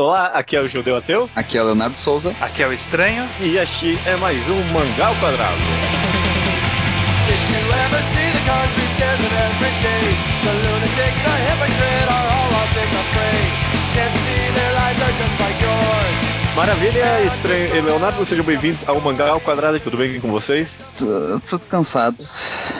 Olá, aqui é o Judeu Ateu. Aqui é o Leonardo Souza. Aqui é o Estranho. E este é mais um Mangá ao Quadrado. Maravilha, estranho. E Leonardo, sejam bem-vindos ao Mangá ao Quadrado. Tudo bem com vocês? Tô, tô cansado.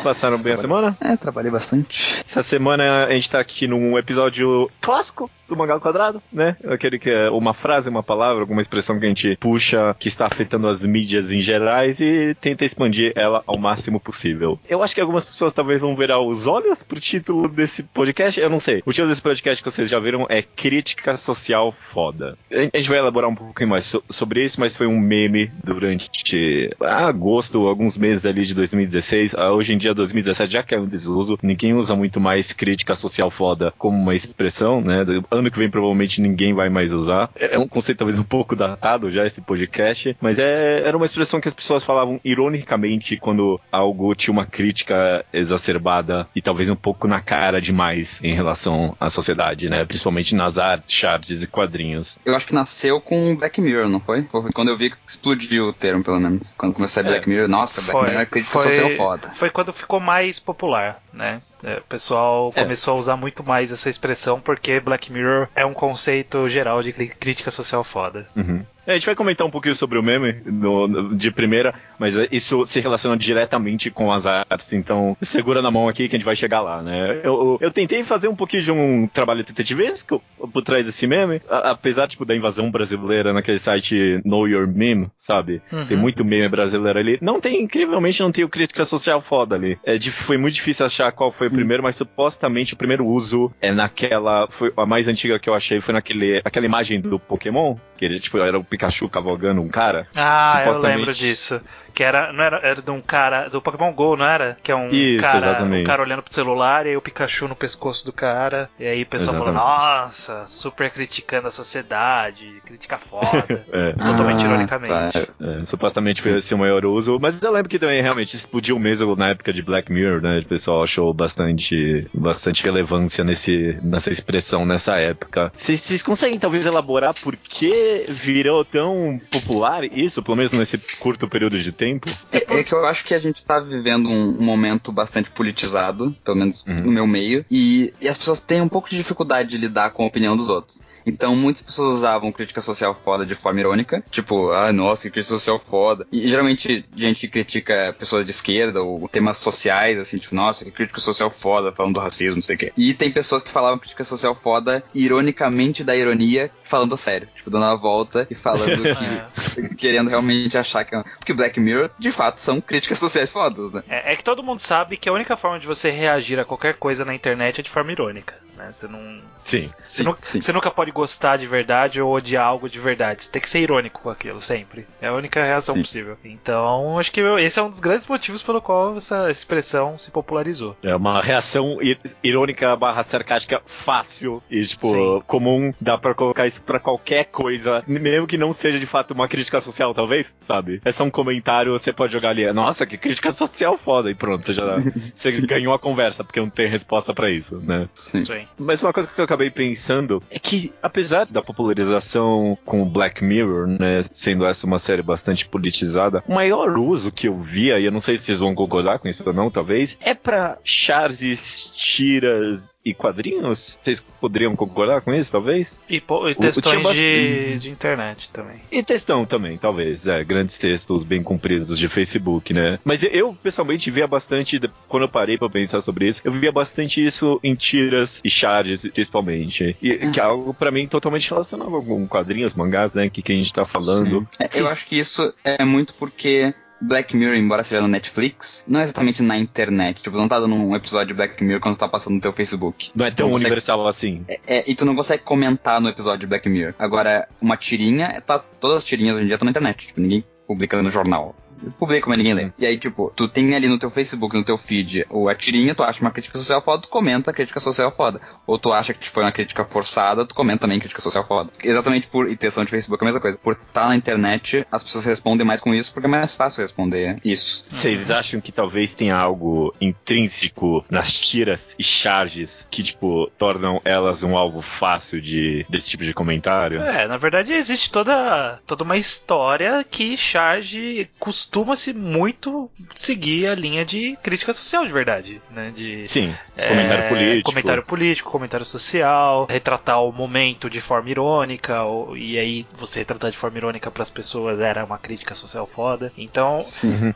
Passaram bem a semana? É, trabalhei bastante. Essa semana a gente tá aqui num episódio clássico do Mangá Quadrado, né? Aquele que é uma frase, uma palavra, alguma expressão que a gente puxa que está afetando as mídias em gerais e tenta expandir ela ao máximo possível. Eu acho que algumas pessoas talvez vão virar os olhos pro título desse podcast, eu não sei. O título desse podcast que vocês já viram é Crítica Social Foda. A gente vai elaborar um pouquinho mais so sobre isso, mas foi um meme durante agosto, alguns meses ali de 2016. Ah, hoje em dia, 2017 já caiu um desuso. Ninguém usa muito mais crítica social foda como uma expressão, né? Ano que vem provavelmente ninguém vai mais usar. É um conceito talvez um pouco datado já esse podcast, mas é, era uma expressão que as pessoas falavam ironicamente quando algo tinha uma crítica exacerbada e talvez um pouco na cara demais em relação à sociedade, né? Principalmente nas artes, charts e quadrinhos. Eu acho que nasceu com Black Mirror, não foi? Quando eu vi que explodiu o termo, pelo menos. Quando comecei a é. Black Mirror, nossa, Black foi, Mirror é crítica foi, social foda. Foi quando ficou mais popular, né? É, o pessoal é. começou a usar muito mais essa expressão porque Black Mirror é um conceito geral de crítica social foda. Uhum. É, a gente vai comentar um pouquinho sobre o meme no, de primeira, mas isso se relaciona diretamente com as artes, então segura na mão aqui que a gente vai chegar lá, né? Eu, eu tentei fazer um pouquinho de um trabalho detetivesco por trás desse meme, a, apesar tipo, da invasão brasileira naquele site Know Your Meme, sabe? Uhum. Tem muito meme brasileiro ali. Não tem, incrivelmente, não tem o crítica social foda ali. É, foi muito difícil achar qual foi o primeiro, mas supostamente o primeiro uso é naquela. Foi a mais antiga que eu achei, foi naquele, aquela imagem do Pokémon, que ele, tipo, era o Pikachu cavalgando um cara. Ah, eu lembro disso. Que era, não era, era de um cara, do Pokémon GO, não era? Que é um Isso, cara, exatamente. um cara olhando pro celular e aí o Pikachu no pescoço do cara. E aí o pessoal falou, nossa, super criticando a sociedade, crítica foda. é. Totalmente ah, ironicamente. Tá. É, supostamente foi esse o maior uso. Mas eu lembro que também realmente explodiu mesmo na época de Black Mirror, né? O pessoal achou bastante, bastante relevância nesse, nessa expressão nessa época. Vocês conseguem talvez elaborar por que virou tão popular isso, pelo menos nesse curto período de tempo? É, é que eu acho que a gente tá vivendo um, um momento bastante politizado, pelo menos uhum. no meu meio, e, e as pessoas têm um pouco de dificuldade de lidar com a opinião dos outros. Então muitas pessoas usavam crítica social foda de forma irônica, tipo, ah, nossa, que crítica social foda. E geralmente gente que critica pessoas de esquerda ou temas sociais, assim, tipo, nossa, que crítica social foda, falando do racismo, não sei o quê. E tem pessoas que falavam crítica social foda ironicamente da ironia, falando sério, tipo, dando a volta e falando que. querendo realmente achar que. É porque Black Mirror, de fato, são críticas sociais fodas, né? É, é, que todo mundo sabe que a única forma de você reagir a qualquer coisa na internet é de forma irônica, né? Você não. Sim. Você, sim, sim. você nunca pode gostar de verdade ou odiar algo de verdade. Você tem que ser irônico com aquilo, sempre. É a única reação sim. possível. Então, acho que esse é um dos grandes motivos pelo qual essa expressão se popularizou. É uma reação irônica barra sarcástica fácil e, tipo, comum. Dá pra colocar isso pra qualquer coisa, mesmo que não seja de fato uma crítica social, talvez, sabe? É só um comentário, você pode jogar ali, nossa, que crítica social foda, e pronto, você já você ganhou a conversa, porque não tem resposta para isso, né? Sim. Sim. Mas uma coisa que eu acabei pensando é que, apesar da popularização com Black Mirror, né, sendo essa uma série bastante politizada, o maior uso que eu via, e eu não sei se vocês vão concordar com isso ou não, talvez, é para charges, tiras e quadrinhos? Vocês poderiam concordar com isso, talvez? E, e textões de, de internet também. E textão também, talvez. É, grandes textos bem compridos de Facebook, né? Mas eu, pessoalmente, via bastante, quando eu parei pra pensar sobre isso, eu via bastante isso em tiras e charges, principalmente. E, é. Que é algo, para mim, totalmente relacionado com quadrinhos, mangás, né? Que, que a gente tá falando. É, eu acho que isso é muito porque Black Mirror, embora seja no Netflix, não é exatamente na internet. Tipo, não tá dando um episódio de Black Mirror quando tu tá passando no teu Facebook. Não é tão universal assim. É, é, e tu não consegue comentar no episódio de Black Mirror. Agora, uma tirinha, tá, todas as tirinhas hoje em dia estão na internet. Tipo, ninguém publica no jornal publica, mas ninguém lê. E aí, tipo, tu tem ali no teu Facebook, no teu feed, ou a tirinha, tu acha uma crítica social foda, tu comenta a crítica social foda. Ou tu acha que foi uma crítica forçada, tu comenta também crítica social foda. Exatamente por intenção de Facebook é a mesma coisa. Por estar tá na internet, as pessoas respondem mais com isso porque é mais fácil responder isso. Vocês acham que talvez tenha algo intrínseco nas tiras e charges que, tipo, tornam elas um alvo fácil de, desse tipo de comentário? É, na verdade existe toda, toda uma história que charge costuma-se muito seguir a linha de crítica social de verdade, né? De, Sim, é, comentário político. Comentário político, comentário social, retratar o momento de forma irônica, ou, e aí você retratar de forma irônica para as pessoas era uma crítica social foda. Então,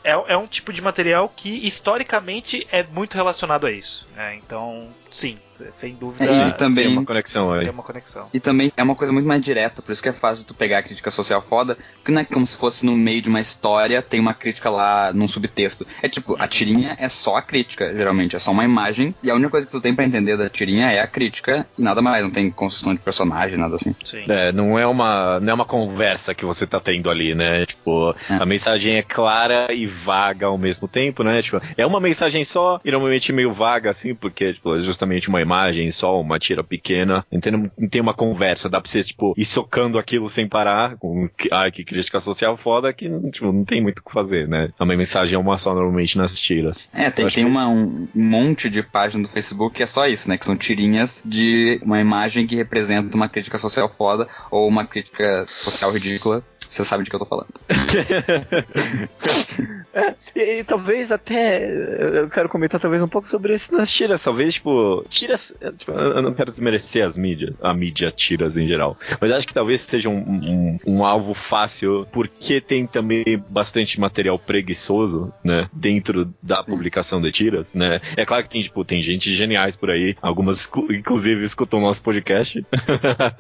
é, é um tipo de material que historicamente é muito relacionado a isso. Né? Então, sim, sem dúvida. É, e também tem uma conexão aí. Tem uma conexão. E também é uma coisa muito mais direta, por isso que é fácil tu pegar a crítica social foda, porque não é como se fosse no meio de uma história, tem uma crítica lá num subtexto. É tipo, a tirinha é só a crítica, geralmente, é só uma imagem, e a única coisa que tu tem para entender da tirinha é a crítica, e nada mais, não tem construção de personagem, nada assim. Sim. É, não é uma, não é uma conversa que você tá tendo ali, né? Tipo, é. a mensagem é clara e vaga ao mesmo tempo, né? Tipo, é uma mensagem só, e normalmente meio vaga, assim, porque, tipo, justamente justamente uma imagem só, uma tira pequena. Entendo, tem uma conversa, dá pra você, tipo, ir socando aquilo sem parar. Com, ai, que crítica social foda, que tipo, não tem muito o que fazer, né? A minha mensagem é uma só normalmente nas tiras. É, tem, tem uma, um monte de página do Facebook que é só isso, né? Que são tirinhas de uma imagem que representa uma crítica social foda ou uma crítica social ridícula. Você sabe de que eu tô falando. é, e, e, talvez até. Eu quero comentar talvez um pouco sobre isso nas tiras. Talvez, tipo, tiras. Tipo, eu não quero desmerecer as mídias, a mídia tiras em geral. Mas acho que talvez seja um, um, um, alvo fácil, porque tem também bastante material preguiçoso, né? Dentro da Sim. publicação de tiras, né? É claro que tem, tipo, tem gente geniais por aí. Algumas, inclusive, escutam nosso podcast.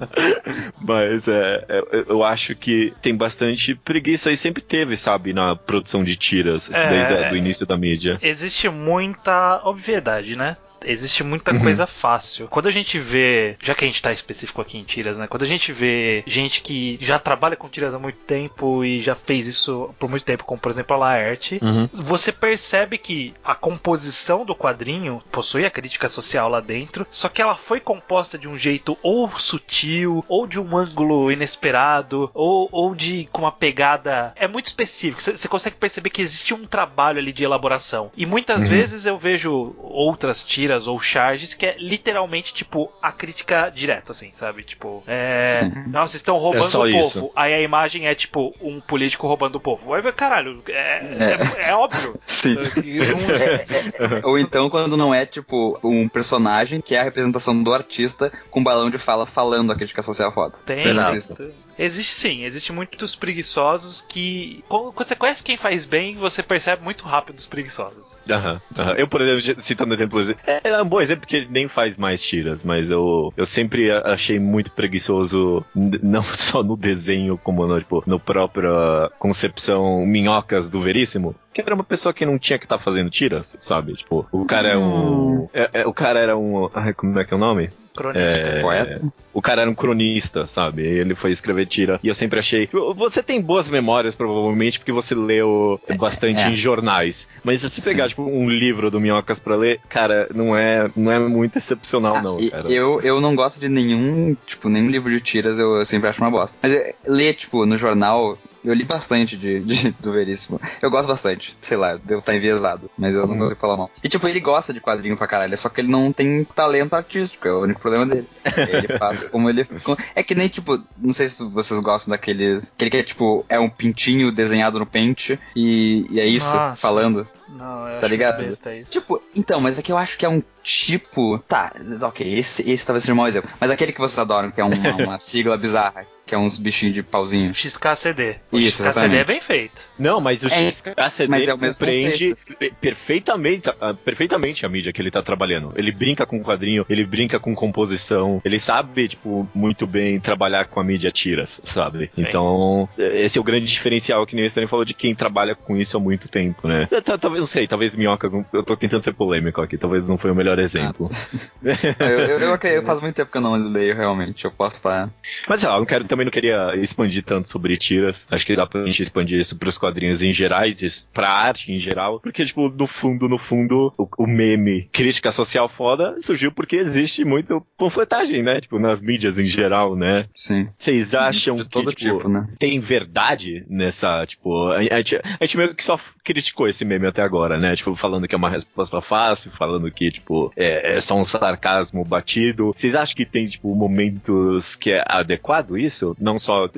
Mas é, é, eu acho que tem bastante preguiça e sempre teve, sabe, na produção de tiras, é, desde o início da mídia. Existe muita obviedade, né? Existe muita uhum. coisa fácil. Quando a gente vê, já que a gente tá específico aqui em tiras, né? Quando a gente vê gente que já trabalha com tiras há muito tempo e já fez isso por muito tempo, como por exemplo a Laerte, uhum. você percebe que a composição do quadrinho possui a crítica social lá dentro, só que ela foi composta de um jeito ou sutil, ou de um ângulo inesperado, ou, ou de com uma pegada. É muito específico. Você consegue perceber que existe um trabalho ali de elaboração. E muitas uhum. vezes eu vejo outras tiras ou charges, que é literalmente, tipo, a crítica direta, assim, sabe? Tipo, é. Nossa, vocês estão roubando é o povo. Isso. Aí a imagem é, tipo, um político roubando o povo. Aí, caralho, é, é. é, é óbvio. Sim. É, ou então, quando não é, tipo, um personagem que é a representação do artista com um balão de fala falando a crítica social foda. Tem. Exato. Existe sim, existe muitos preguiçosos que. Quando você conhece quem faz bem, você percebe muito rápido os preguiçosos. Aham. Uhum, uhum. Eu, por exemplo, citando exemplo, é, é um bom exemplo porque ele nem faz mais tiras, mas eu, eu sempre achei muito preguiçoso, não só no desenho, como no, tipo, no própria concepção minhocas do Veríssimo que era uma pessoa que não tinha que estar tá fazendo tiras, sabe? Tipo, o cara é um. É, é, o cara era um. Ai, como é que é o nome? Cronista. É, Poeta. O cara era um cronista, sabe? Ele foi escrever tira. E eu sempre achei. Você tem boas memórias, provavelmente, porque você leu bastante é. em jornais. Mas se você Sim. pegar, tipo, um livro do Minhocas pra ler, cara, não é, não é muito excepcional, ah, não, cara. Eu, eu não gosto de nenhum, tipo, nenhum livro de tiras, eu, eu sempre acho uma bosta. Mas é, ler, tipo, no jornal, eu li bastante de, de, do Veríssimo. Eu gosto bastante. Sei lá, devo estar enviesado. Mas eu não consigo falar mal. E tipo, ele gosta de quadrinho pra caralho. Só que ele não tem talento artístico. É o único problema dele. Ele faz como ele. É que nem, tipo, não sei se vocês gostam daqueles. Aquele que é tipo, é um pintinho desenhado no pente. E, e é isso, Nossa. falando. Não, eu tá ligado? Tipo, então, mas aqui eu acho que é um tipo. Tá, ok, esse, esse talvez seja um mau exemplo. Mas aquele que vocês adoram, que é uma, uma sigla bizarra, que é uns bichinhos de pauzinho. XKCD. O Isso, XKCD exatamente. é bem feito. Não, mas o é, XKCD mas é o compreende perfeitamente, ah, perfeitamente a mídia que ele tá trabalhando. Ele brinca com quadrinho, ele brinca com composição, ele sabe, tipo, muito bem trabalhar com a mídia tiras, sabe? Sim. Então, esse é o grande diferencial que nem o Stanley falou de quem trabalha com isso há muito tempo, né? Talvez, não sei, talvez Minhocas, eu tô tentando ser polêmico aqui, talvez não foi o melhor exemplo. Ah. eu, eu, eu, eu, faz muito tempo que eu não leio, realmente, eu posso estar... Mas sei lá, eu não quero também não queria expandir tanto sobre tiras. Acho que dá pra gente expandir isso pros quadrinhos em gerais, pra arte em geral. Porque, tipo, no fundo, no fundo, o, o meme crítica social foda surgiu porque existe muito panfletagem, né? Tipo, nas mídias em geral, né? Sim. Vocês acham De todo que, tipo, tipo, né? tem verdade nessa, tipo, a, a gente, a gente meio que só criticou esse meme até agora, né? Tipo, falando que é uma resposta fácil, falando que, tipo, é, é só um sarcasmo batido. Vocês acham que tem, tipo, momentos que é adequado isso? Não só.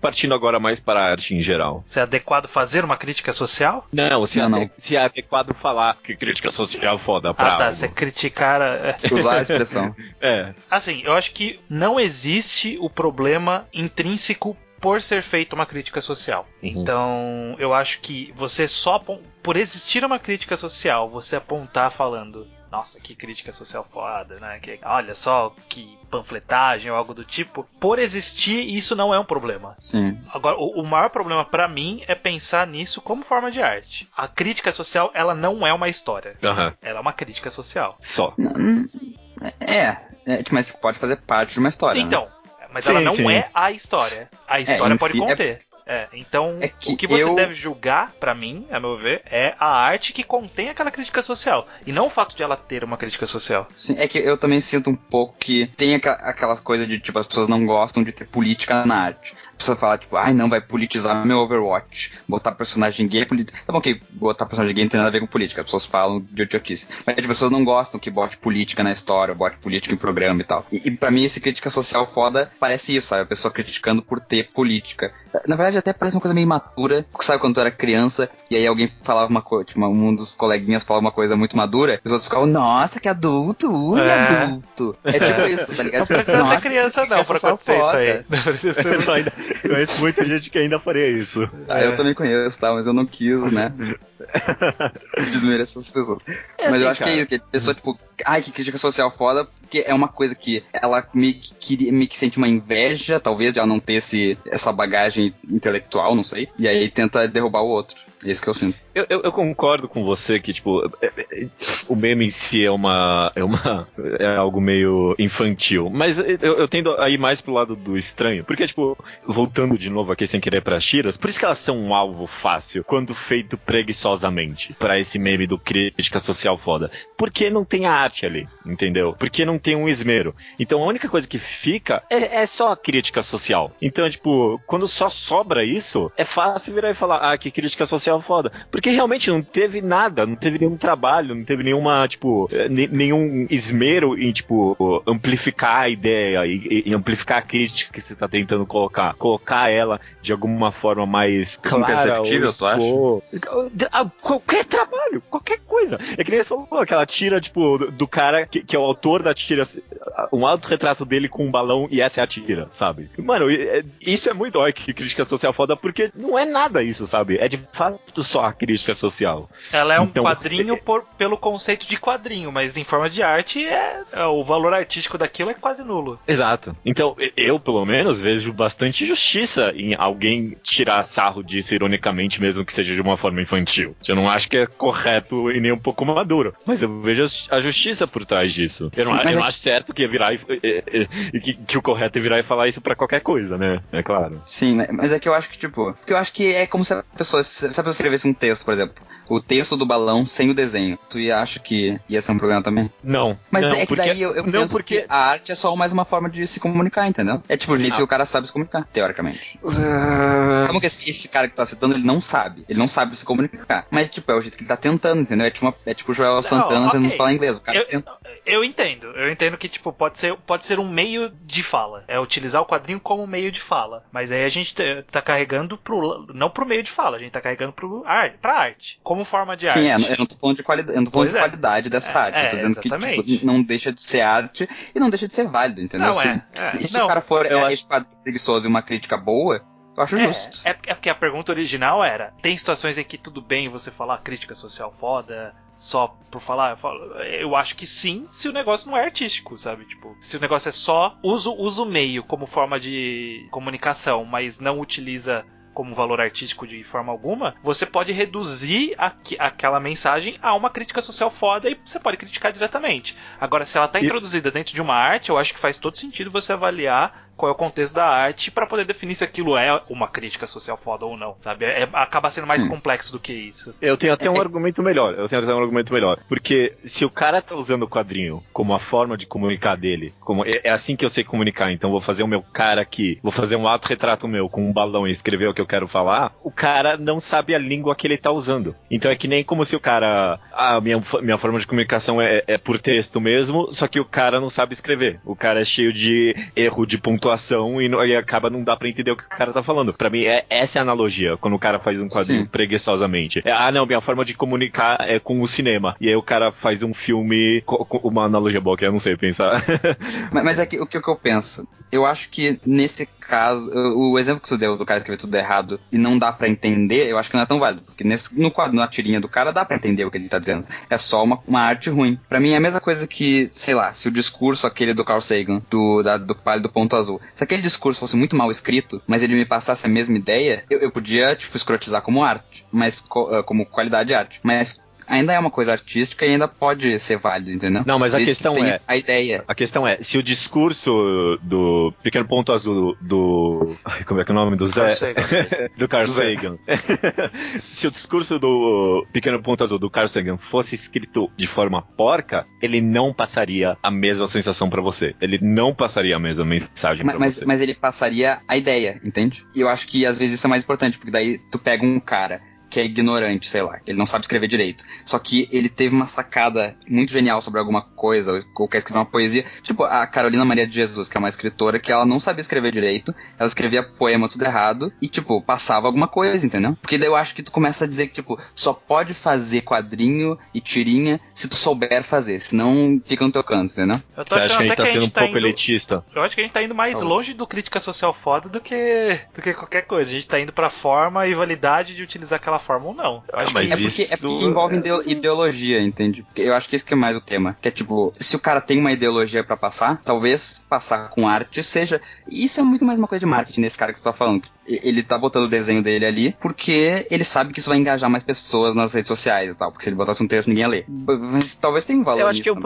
Partindo agora mais para a arte em geral. Se é adequado fazer uma crítica social? Não, se, Não, é, não. se é adequado falar que crítica social é foda pra Ah, tá. algo. Se é criticar. é- Usar a expressão. É. Assim, eu acho que não existe o problema intrínseco por ser feita uma crítica social. Uhum. Então, eu acho que você só por existir uma crítica social, você apontar falando, nossa, que crítica social foda, né? Que, olha só que panfletagem ou algo do tipo. Por existir, isso não é um problema. Sim. Agora, o, o maior problema pra mim é pensar nisso como forma de arte. A crítica social, ela não é uma história. Aham. Ela é uma crítica social. Só. É, é, mas pode fazer parte de uma história. né? Então, mas Sim, ela não sim. é a história. A história em pode si é- conter. É, então, É que o que você eu- deve julgar, pra mim, a meu ver, é a arte que contém aquela crítica social. E não o fato de ela ter uma crítica social. Sim, é que eu também sinto um pouco que tem aquelas coisas de, tipo, as pessoas não gostam de ter política na arte. A pessoa fala, tipo, ai, não, vai politizar meu Overwatch. Botar personagem gay, politi... Tá bom que botar personagem gay não tem nada a ver com política, as pessoas falam de idiotice. Mas, tipo, as pessoas não gostam que bote política na história, bote política em programa e tal. E, e pra mim, esse crítica social foda parece isso, sabe? A pessoa criticando por ter política. Na verdade, até parece uma coisa meio imatura. Sabe quando tu era criança e aí alguém falava uma coisa, tipo, um dos coleguinhas falava uma coisa muito madura, e os outros ficavam, nossa, que adulto, ui, É. adulto. É tipo isso, tá ligado? Não Tipo, precisa nossa, ser criança, não, pra acontecer isso foda. aí. Não precisa ser. Conheço muita gente que ainda faria isso. Ah, eu também conheço, tá? Mas eu não quis, né? Desmerecer essas pessoas. É Mas assim, eu acho cara. que é isso, que a pessoa, tipo, ai, que crítica social foda, porque é uma coisa que ela meio que, queria, meio que sente uma inveja, talvez, de ela não ter esse, essa bagagem intelectual, não sei. E aí tenta derrubar o outro. É isso que eu sinto. Eu, eu, eu concordo com você que, tipo, é- é- o meme em si é uma. É uma. É algo meio infantil. Mas eu, eu tendo a ir mais pro lado do estranho. Porque, tipo, voltando de novo aqui sem querer pras tiras, por isso que elas são um alvo fácil quando feito preguiçosamente pra esse meme do crítica social foda. Porque não tem a arte ali, entendeu? Porque não tem um esmero. Então a única coisa que fica é, é só a crítica social. Então, tipo, quando só sobra isso, é fácil virar e falar, ah, que crítica social foda. Porque realmente não teve nada, não teve nenhum trabalho, não teve nenhuma, tipo, eh, ne- nenhum esmero em, tipo, amplificar a ideia e, e amplificar a crítica que você tá tentando colocar. Colocar ela de alguma forma mais clara. Imperceptível, tu acha? Ah, Qualquer trabalho, qualquer coisa. É que nem você falou, aquela tira, tipo, do, do cara que, que é o autor da tira, um autorretrato dele com um balão e essa é a tira, sabe? Mano, é- isso é muito ó, que crítica social foda, porque não é nada isso, sabe? É de fato só a crítica social. Ela é um Então, quadrinho por- pelo conceito de quadrinho, mas em forma de arte é, é- o valor artístico daquilo é quase nulo. Exato. Então, eu, pelo menos, vejo bastante justiça em alguém tirar sarro disso ironicamente, mesmo que seja de uma forma infantil. Eu não acho que é correto e nem um pouco maduro. Mas eu vejo a justiça por trás disso. Eu não, eu é não acho certo que é virar e, e- e- que, que o correto é virar e falar isso pra qualquer coisa, né? É claro. Sim, mas- mas é que eu acho que, tipo. Porque eu acho que é como se a pessoa. Se a pessoa escrevesse um texto, por exemplo. O texto do balão sem o desenho. Tu ia acha que ia ser um problema também? Não. Mas não, é que porque, daí eu, eu não, penso porque que a arte é só mais uma forma de se comunicar, entendeu? É tipo o jeito Ah. que o cara sabe se comunicar, teoricamente. Ah, Como que esse, esse cara que tá citando, ele não sabe. Ele não sabe se comunicar. Mas, tipo, é o jeito que ele tá tentando, entendeu? É tipo, uma- é tipo o Joel Santana ok. tentando falar inglês. O cara Eu, tenta. eu entendo, eu entendo que tipo pode ser, pode ser um meio de fala, é utilizar o quadrinho como meio de fala, mas aí a gente tá- carregando pro não pro meio de fala, a gente tá carregando pro ar, pra arte, como forma de Sim, é, arte. eu não tô falando de qualidade, eu não tô falando Pois de é. qualidade dessa É, arte. Eu tô é, dizendo que exatamente. tipo, não deixa de ser arte e não deixa de ser válido, entendeu? Não, se é, é. se- se Não, o cara for eu é, acho- esse quadrinho preguiçoso e uma crítica boa, eu acho É, justo. É, é porque a pergunta original era: tem situações em que tudo bem você falar crítica social foda só por falar? Eu, falo, eu acho que sim, se o negócio não é artístico, sabe? Tipo, se o negócio é só usa, usa o meio como forma de comunicação, mas não utiliza como valor artístico de forma alguma, você pode reduzir aqui- aquela mensagem a uma crítica social foda e você pode criticar diretamente. Agora, se ela está E- introduzida dentro de uma arte, eu acho que faz todo sentido você avaliar qual é o contexto da arte para poder definir se aquilo é uma crítica social foda ou não, sabe? É, acaba sendo mais Sim. complexo do que isso. Eu tenho até um argumento melhor. Eu tenho até um argumento melhor. Porque se o cara tá usando o quadrinho como a forma de comunicar dele, como é, é assim que eu sei comunicar, então vou fazer o meu cara aqui, vou fazer um autorretrato meu com um balão e escrever o que eu quero falar, o cara não sabe a língua que ele tá usando. Então é que nem como se o cara. Ah, minha, minha forma de comunicação é, é por texto mesmo, só que o cara não sabe escrever. O cara é cheio de erro de pontuação e, e acaba não dá pra entender o que o cara tá falando. Pra mim, é, essa é a analogia, quando o cara faz um quadrinho Sim. preguiçosamente. É, ah, não, minha forma de comunicar é com o cinema. E aí o cara faz um filme com, com uma analogia boa que eu não sei pensar. mas, mas é que o que, eu penso? Eu acho que nesse caso, o exemplo que você deu do cara escrever tudo errado e não dá para entender, eu acho que não é tão válido. Porque nesse, no quadro, na tirinha do cara, dá para entender o que ele tá dizendo. É só uma, uma arte ruim. para mim é a mesma coisa que, sei lá, se o discurso aquele do Carl Sagan, do, da, do Palio do Ponto Azul, se aquele discurso fosse muito mal escrito, mas ele me passasse a mesma ideia, eu, eu podia, tipo, escrotizar como arte, mas como qualidade de arte. Mas ainda é uma coisa artística e ainda pode ser válido, entendeu? Não, mas a Desde questão que é. A ideia. A questão é, se o discurso do Pequeno Ponto Azul do. Como é que é o nome? Do Zé. do Carl Sagan. se o discurso do Pequeno Ponto Azul do Carl Sagan fosse escrito de forma porca, ele não passaria a mesma sensação para você. Ele não passaria a mesma mensagem para você. Mas ele passaria a ideia, entende? E eu acho que às vezes isso é mais importante, porque daí tu pega um cara que é ignorante, sei lá, ele não sabe escrever direito. Só que ele teve uma sacada muito genial sobre alguma coisa, ou quer escrever uma poesia. Tipo, a Carolina Maria de Jesus, que é uma escritora que ela não sabia escrever direito, ela escrevia poema tudo errado e, tipo, passava alguma coisa, entendeu? Porque daí eu acho que tu começa a dizer que, tipo, só pode fazer quadrinho e tirinha se tu souber fazer, senão fica no teu canto, entendeu? Você acha que a gente tá sendo um tá pouco indo... elitista? Eu acho que a gente tá indo mais Talvez. longe do crítica social foda do que, do que qualquer coisa. A gente tá indo pra forma e validade de utilizar aquela forma ou não. Eu acho ah, que é, porque, é porque envolve é... ideologia, entende? Eu acho que esse que é mais o tema. Que é tipo, se o cara tem uma ideologia para passar, talvez passar com arte seja. Isso é muito mais uma coisa de marketing nesse cara que tu tá falando ele tá botando o desenho dele ali porque ele sabe que isso vai engajar mais pessoas nas redes sociais e tal. Porque se ele botasse um texto, ninguém ia ler. Mas talvez tenha um valor. Eu acho que eu,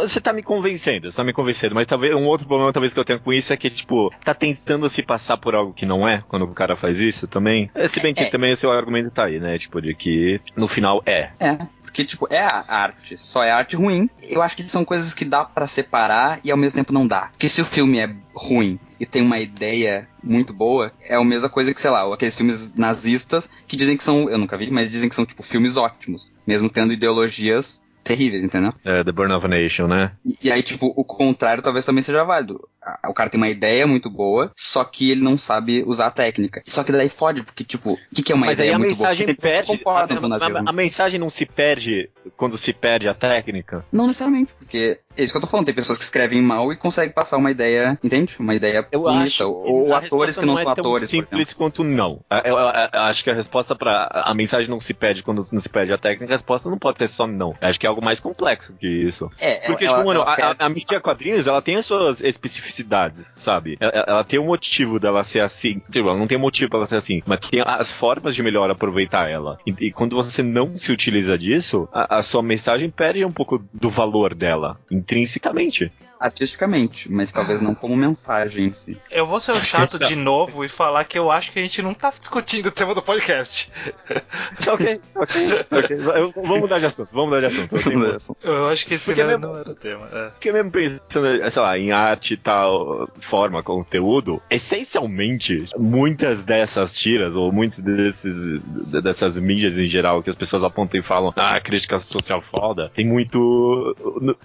você tá me convencendo, você tá me convencendo, mas talvez um outro problema talvez que eu tenho com isso é que, tipo, tá tentando se passar por algo que não é quando o cara faz isso também. Se bem que é. também o seu argumento tá aí, né? Tipo, de que no final é. É. Porque, tipo, é a arte, só é arte ruim. Eu acho que são coisas que dá para separar e ao mesmo tempo não dá. Porque se o filme é ruim e tem uma ideia muito boa, é a mesma coisa que, sei lá, aqueles filmes nazistas que dizem que são, eu nunca vi, mas dizem que são, tipo, filmes ótimos, mesmo tendo ideologias terríveis, entendeu? É, The Burn of a Nation, né? E, e, aí, tipo, o contrário talvez também seja válido. O cara tem uma ideia muito boa, só que ele não sabe usar a técnica. Só que daí fode, porque, tipo, o que, que, é uma Mas ideia aí a muito mensagem boa? perde. A, a, a, mensagem não se perde quando se perde a técnica? Não necessariamente, porque é isso que eu tô falando. Tem pessoas que escrevem mal e conseguem passar uma ideia, entende? Uma ideia eu bonita. Acho, ou atores que não, não é são atores. simples quanto não. Eu, eu, eu, acho que a resposta para A mensagem não se perde quando não se perde a técnica, a resposta não pode ser só não. Eu acho que é algo mais complexo que isso. É, Porque, ela, tipo, mano, a, a, mídia quadrinhos, ela tem as suas especificidades, sabe? Ela, ela, tem um motivo dela ser assim. Tipo, ela não tem motivo pra ela ser assim, mas tem as formas de melhor aproveitar ela. E, e quando você não se utiliza disso, a, a sua mensagem perde um pouco do valor dela intrinsecamente artisticamente, mas talvez não como mensagem em si. Eu vou ser o chato de novo e falar que eu acho que a gente não tá discutindo o tema do podcast. ok, ok, ok. Vamos mudar de assunto, vamos mudar de assunto. Eu, assunto. eu acho que esse porque mesmo, não era o tema. É. Porque mesmo pensando, sei lá, em arte e tal, forma, conteúdo, essencialmente, muitas dessas tiras, ou muitos desses, dessas mídias em geral, que as pessoas apontam e falam, ah, crítica social foda, tem muito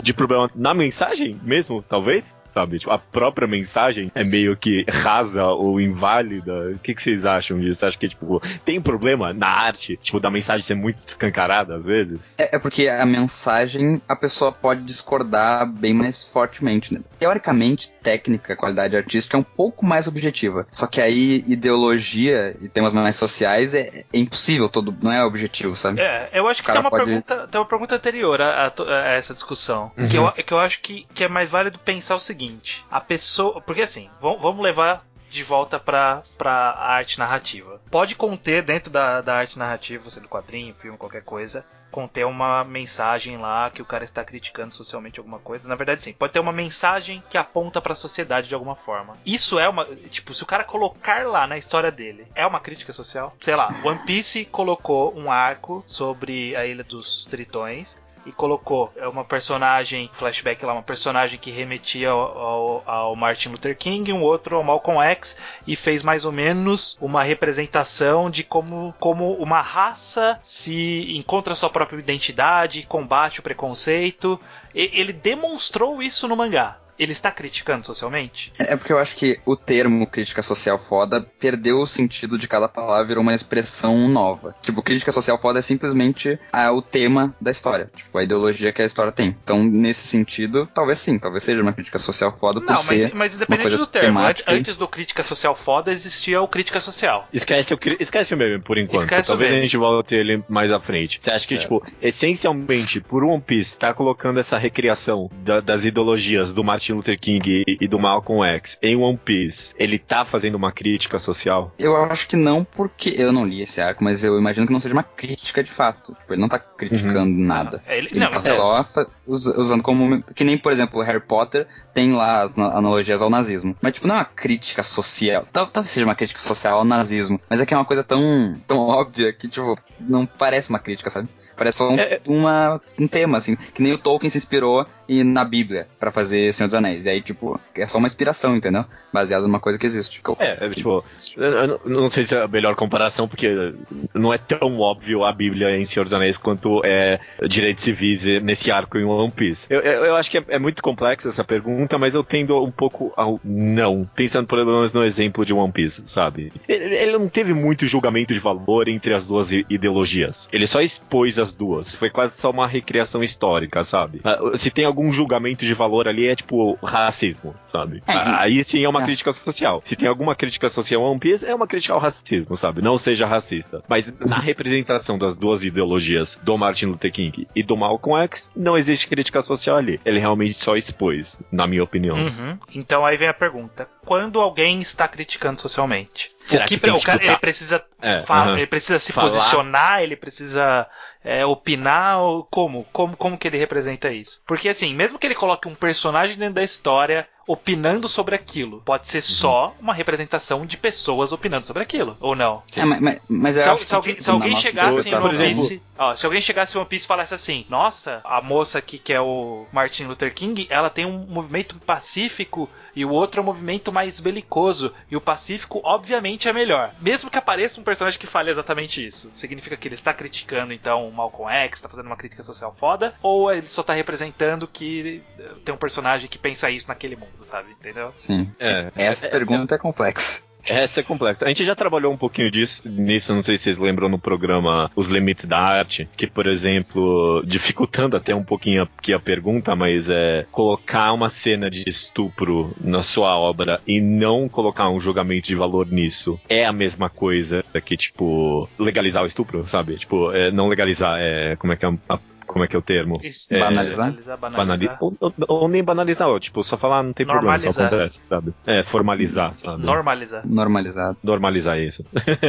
de problema na mensagem mesmo mesmo, talvez? Sabe? Tipo, a própria mensagem é meio que rasa ou inválida. O que, que vocês acham disso? Você acha que, tipo, tem problema na arte, tipo, da mensagem ser muito escancarada às vezes? É, é porque a mensagem a pessoa pode discordar bem mais fortemente, né? Teoricamente, técnica, qualidade artística é um pouco mais objetiva. Só que aí, ideologia e temas mais sociais é, é impossível, todo, não é objetivo, sabe? É, eu acho que tem uma, pode... pergunta, tem uma pergunta anterior a, a, a essa discussão. Uhum. Que, eu, que eu acho que, que é mais válido pensar o seguinte seguinte: a pessoa. Porque assim, vamos levar de volta para a arte narrativa. Pode conter dentro da, da arte narrativa, sendo quadrinho, filme, qualquer coisa, conter uma mensagem lá que o cara está criticando socialmente alguma coisa. Na verdade, sim, pode ter uma mensagem que aponta para a sociedade de alguma forma. Isso é uma, tipo, se o cara colocar lá na história dele, é uma crítica social? Sei lá, One Piece colocou um arco sobre a Ilha dos Tritões e colocou é uma personagem, flashback lá, uma personagem que remetia ao, ao, ao, Martin Luther King, um outro ao Malcolm X, e fez mais ou menos uma representação de como, como uma raça se encontra sua própria identidade, combate o preconceito. E, ele demonstrou isso no mangá ele está criticando socialmente? É porque eu acho que o termo crítica social foda perdeu o sentido de cada palavra, virou uma expressão nova. Tipo, crítica social foda é simplesmente ah, o tema da história, tipo, a ideologia que a história tem. Então, nesse sentido, talvez sim, talvez seja uma crítica social foda por Não, ser mas, mas independente do termo, temática. antes do crítica social foda existia o crítica social. Esquece o, esquece o meme por enquanto. Esquece talvez a gente volte ele mais à frente. Você acha que, tipo, essencialmente, por One Piece, tá colocando essa recriação da, das ideologias do Martin Martin Luther King e do Malcolm X em One Piece, ele tá fazendo uma crítica social? Eu acho que não, porque eu não li esse arco, mas eu imagino que não seja uma crítica de fato. Tipo, ele não tá criticando uhum. nada. É, ele, ele não, tá é. só usando como. Que nem, por exemplo, Harry Potter tem lá as analogias ao nazismo. Mas, tipo, não é uma crítica social. Talvez seja uma crítica social ao nazismo. Mas é que é uma coisa tão, tão óbvia que, tipo, não parece uma crítica, sabe? Parece só um, é, é... uma, um tema, assim. Que nem o Tolkien se inspirou e na Bíblia para fazer Senhor dos Anéis. E aí, tipo, é só uma inspiração, entendeu? Baseado numa coisa que existe. Que é, é, tipo, eu não sei se é a melhor comparação, porque não é tão óbvio a Bíblia em Senhor dos Anéis quanto é direitos civis nesse arco em One Piece. Eu, eu, eu acho que é, é, muito complexa essa pergunta, mas eu tendo um pouco ao não, pensando pelo menos no exemplo de One Piece, sabe? Ele, ele não teve muito julgamento de valor entre as duas ideologias. Ele só expôs as duas. Foi quase só uma recriação histórica, sabe? Ah, se tem algum julgamento de valor ali é tipo racismo, sabe? É, Aí sim é uma é. crítica social. Se tem alguma crítica social ao One Piece, é uma crítica ao racismo, sabe? Não seja racista. Mas na representação das duas ideologias do Martin Luther King e do Malcolm X, não existe crítica social ali. Ele realmente só expôs, na minha opinião. Uhum. Então aí vem a pergunta: quando alguém está criticando socialmente? Será o que, que o cara, ele precisa é, uhum. ele precisa se Falar. posicionar, ele precisa é, opinar, como? como? Como que ele representa isso? Porque assim, mesmo que ele coloque um personagem dentro da história opinando sobre aquilo. Pode ser uhum. só uma representação de pessoas opinando sobre aquilo, ou não? É, mas, mas se, se, alguém, se alguém chegasse em One Piece, ó, se alguém chegasse em One Piece e falasse assim, nossa, a moça aqui que é o Martin Luther King, ela tem um movimento pacífico e o outro é um movimento mais belicoso, e o pacífico obviamente é melhor. Mesmo que apareça um personagem que fale exatamente isso, significa que ele está criticando então o Malcolm X, está fazendo uma crítica social foda, ou ele só está representando que tem um personagem que pensa isso naquele mundo? Sabe? Entendeu? Sim. É, Essa é, pergunta é, é complexa. Essa é complexa. A gente já trabalhou um pouquinho disso, nisso, não sei se vocês lembram no programa Os Limites da Arte, que, por exemplo, dificultando até um pouquinho aqui a pergunta, mas é colocar uma cena de estupro na sua obra e não colocar um julgamento de valor nisso é a mesma coisa que, tipo, legalizar o estupro, sabe? Tipo, é, não legalizar, é, como é que é a como é que é o termo? Isso, é, banalizar? banalizar. Ou, ou, ou, nem banalizar, ou, tipo, só falar não tem problema, só acontece, sabe? É, formalizar, sabe? Normalizar. Normalizar. Normalizar isso.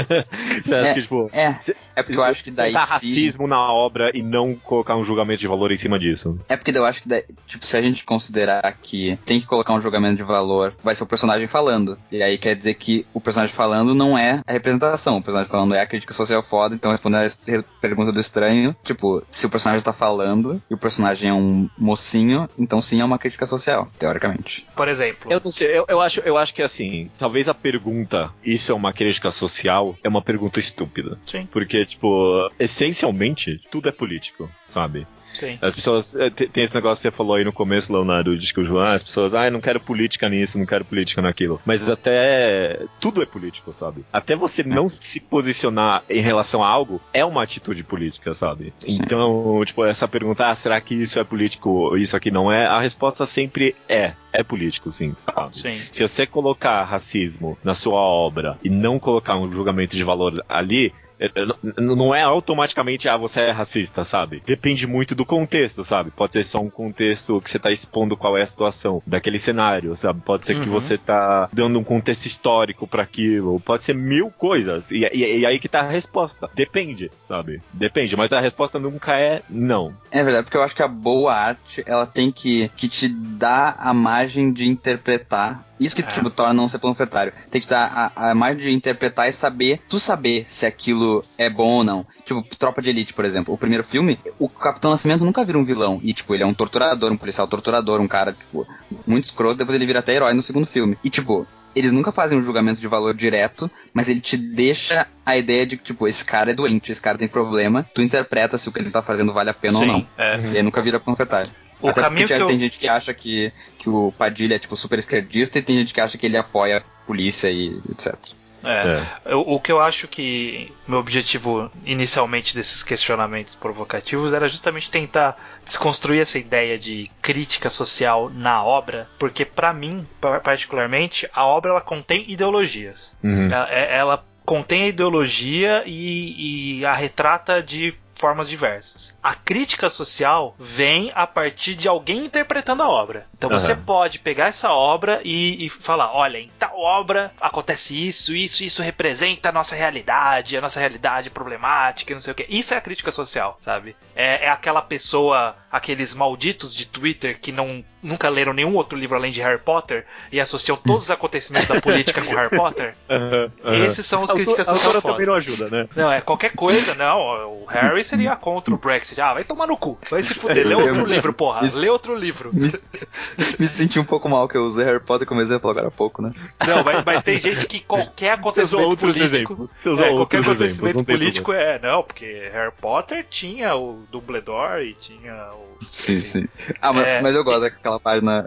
Você acha é, que, tipo. É, é porque eu acho que daí. Tá racismo na obra e não colocar um julgamento de valor em cima disso. É porque eu acho que, daí, tipo, se a gente considerar que tem que colocar um julgamento de valor, vai ser o personagem falando. E aí quer dizer que o personagem falando não é a representação. O personagem falando é a crítica social foda, então respondendo a pergunta do estranho, tipo, se o personagem tá falando e o personagem é um mocinho, então sim é uma crítica social, teoricamente. Por exemplo. Eu não sei, eu, eu, acho, eu acho que assim, talvez a pergunta, isso é uma crítica social, é uma pergunta estúpida. Sim. Porque, tipo, essencialmente, tudo é político, sabe? Sim. As pessoas. Eh, tem esse negócio que você falou aí no começo, Leonardo, de que o João, as pessoas, ah, não quero política nisso, não quero política naquilo. Mas até. Tudo é político, sabe? Até você é. não se posicionar em relação a algo é uma atitude política, sabe? Sim. Então, tipo, essa pergunta, ah, será que isso é político, isso aqui não é? A resposta sempre é. É político, sim, sabe? Sim. Se você colocar racismo na sua obra e não colocar um julgamento de valor ali, não é automaticamente, ah, você é racista, sabe? Depende muito do contexto, sabe? Pode ser só um contexto que você tá expondo qual é a situação daquele cenário, sabe? Pode ser uhum. que você tá dando um contexto histórico para aquilo, pode ser mil coisas. E, e, e, aí que tá a resposta. Depende, sabe? Depende, mas a resposta nunca é não. É verdade, porque eu acho que a boa arte, ela tem que, que te dar a margem de interpretar isso que, é. tipo, torna não ser panfletário. Tem que dar a, a margem de interpretar e saber, tu saber se aquilo é bom ou não. Tipo, Tropa de Elite, por exemplo. O primeiro filme, o Capitão Nascimento nunca vira um vilão. E, tipo, ele é um torturador, um policial torturador, um cara, tipo, muito escroto. Depois ele vira até herói no segundo filme. E, tipo, eles nunca fazem um julgamento de valor direto, mas ele te deixa a ideia de que, tipo, esse cara é doente, esse cara tem problema, tu interpreta se o que ele tá fazendo vale a pena Sim, ou não. É. E aí nunca vira panfletário. O Até caminho porque que eu... tem gente que acha que, que o Padilha é, tipo, super esquerdista e tem gente que acha que ele apoia a polícia e etc. É. é. O, o, que eu acho que meu objetivo inicialmente desses questionamentos provocativos era justamente tentar desconstruir essa ideia de crítica social na obra, porque para mim, particularmente, a obra ela contém ideologias. Uhum. Ela, é, ela contém a ideologia e, e a retrata de formas diversas. A crítica social vem a partir de alguém interpretando a obra. Então uhum. você pode pegar essa obra e, e, falar: olha, em tal obra acontece isso, isso, isso representa a nossa realidade, a nossa realidade problemática, não sei o que. Isso é a crítica social, sabe? É, é aquela pessoa, aqueles malditos de Twitter que não nunca leram nenhum outro livro além de Harry Potter e associam todos os acontecimentos da política com Harry Potter. Uhum, uhum. Esses são os críticas sociais. também não ajuda, né? Não, é qualquer coisa, não. O Harry seria contra o Brexit. Ah, vai tomar no cu. Vai se fuder. Lê outro livro, porra. Lê outro livro. Me, me senti um pouco mal que eu usei Harry Potter como exemplo agora há pouco, né? Não, mas, mas tem gente que qualquer acontecimento político. É, qualquer acontecimento político é. Não, porque Harry Potter tinha o Dumbledore e tinha o. Sim, sim. Ah, mas, é, mas eu gosto daquela página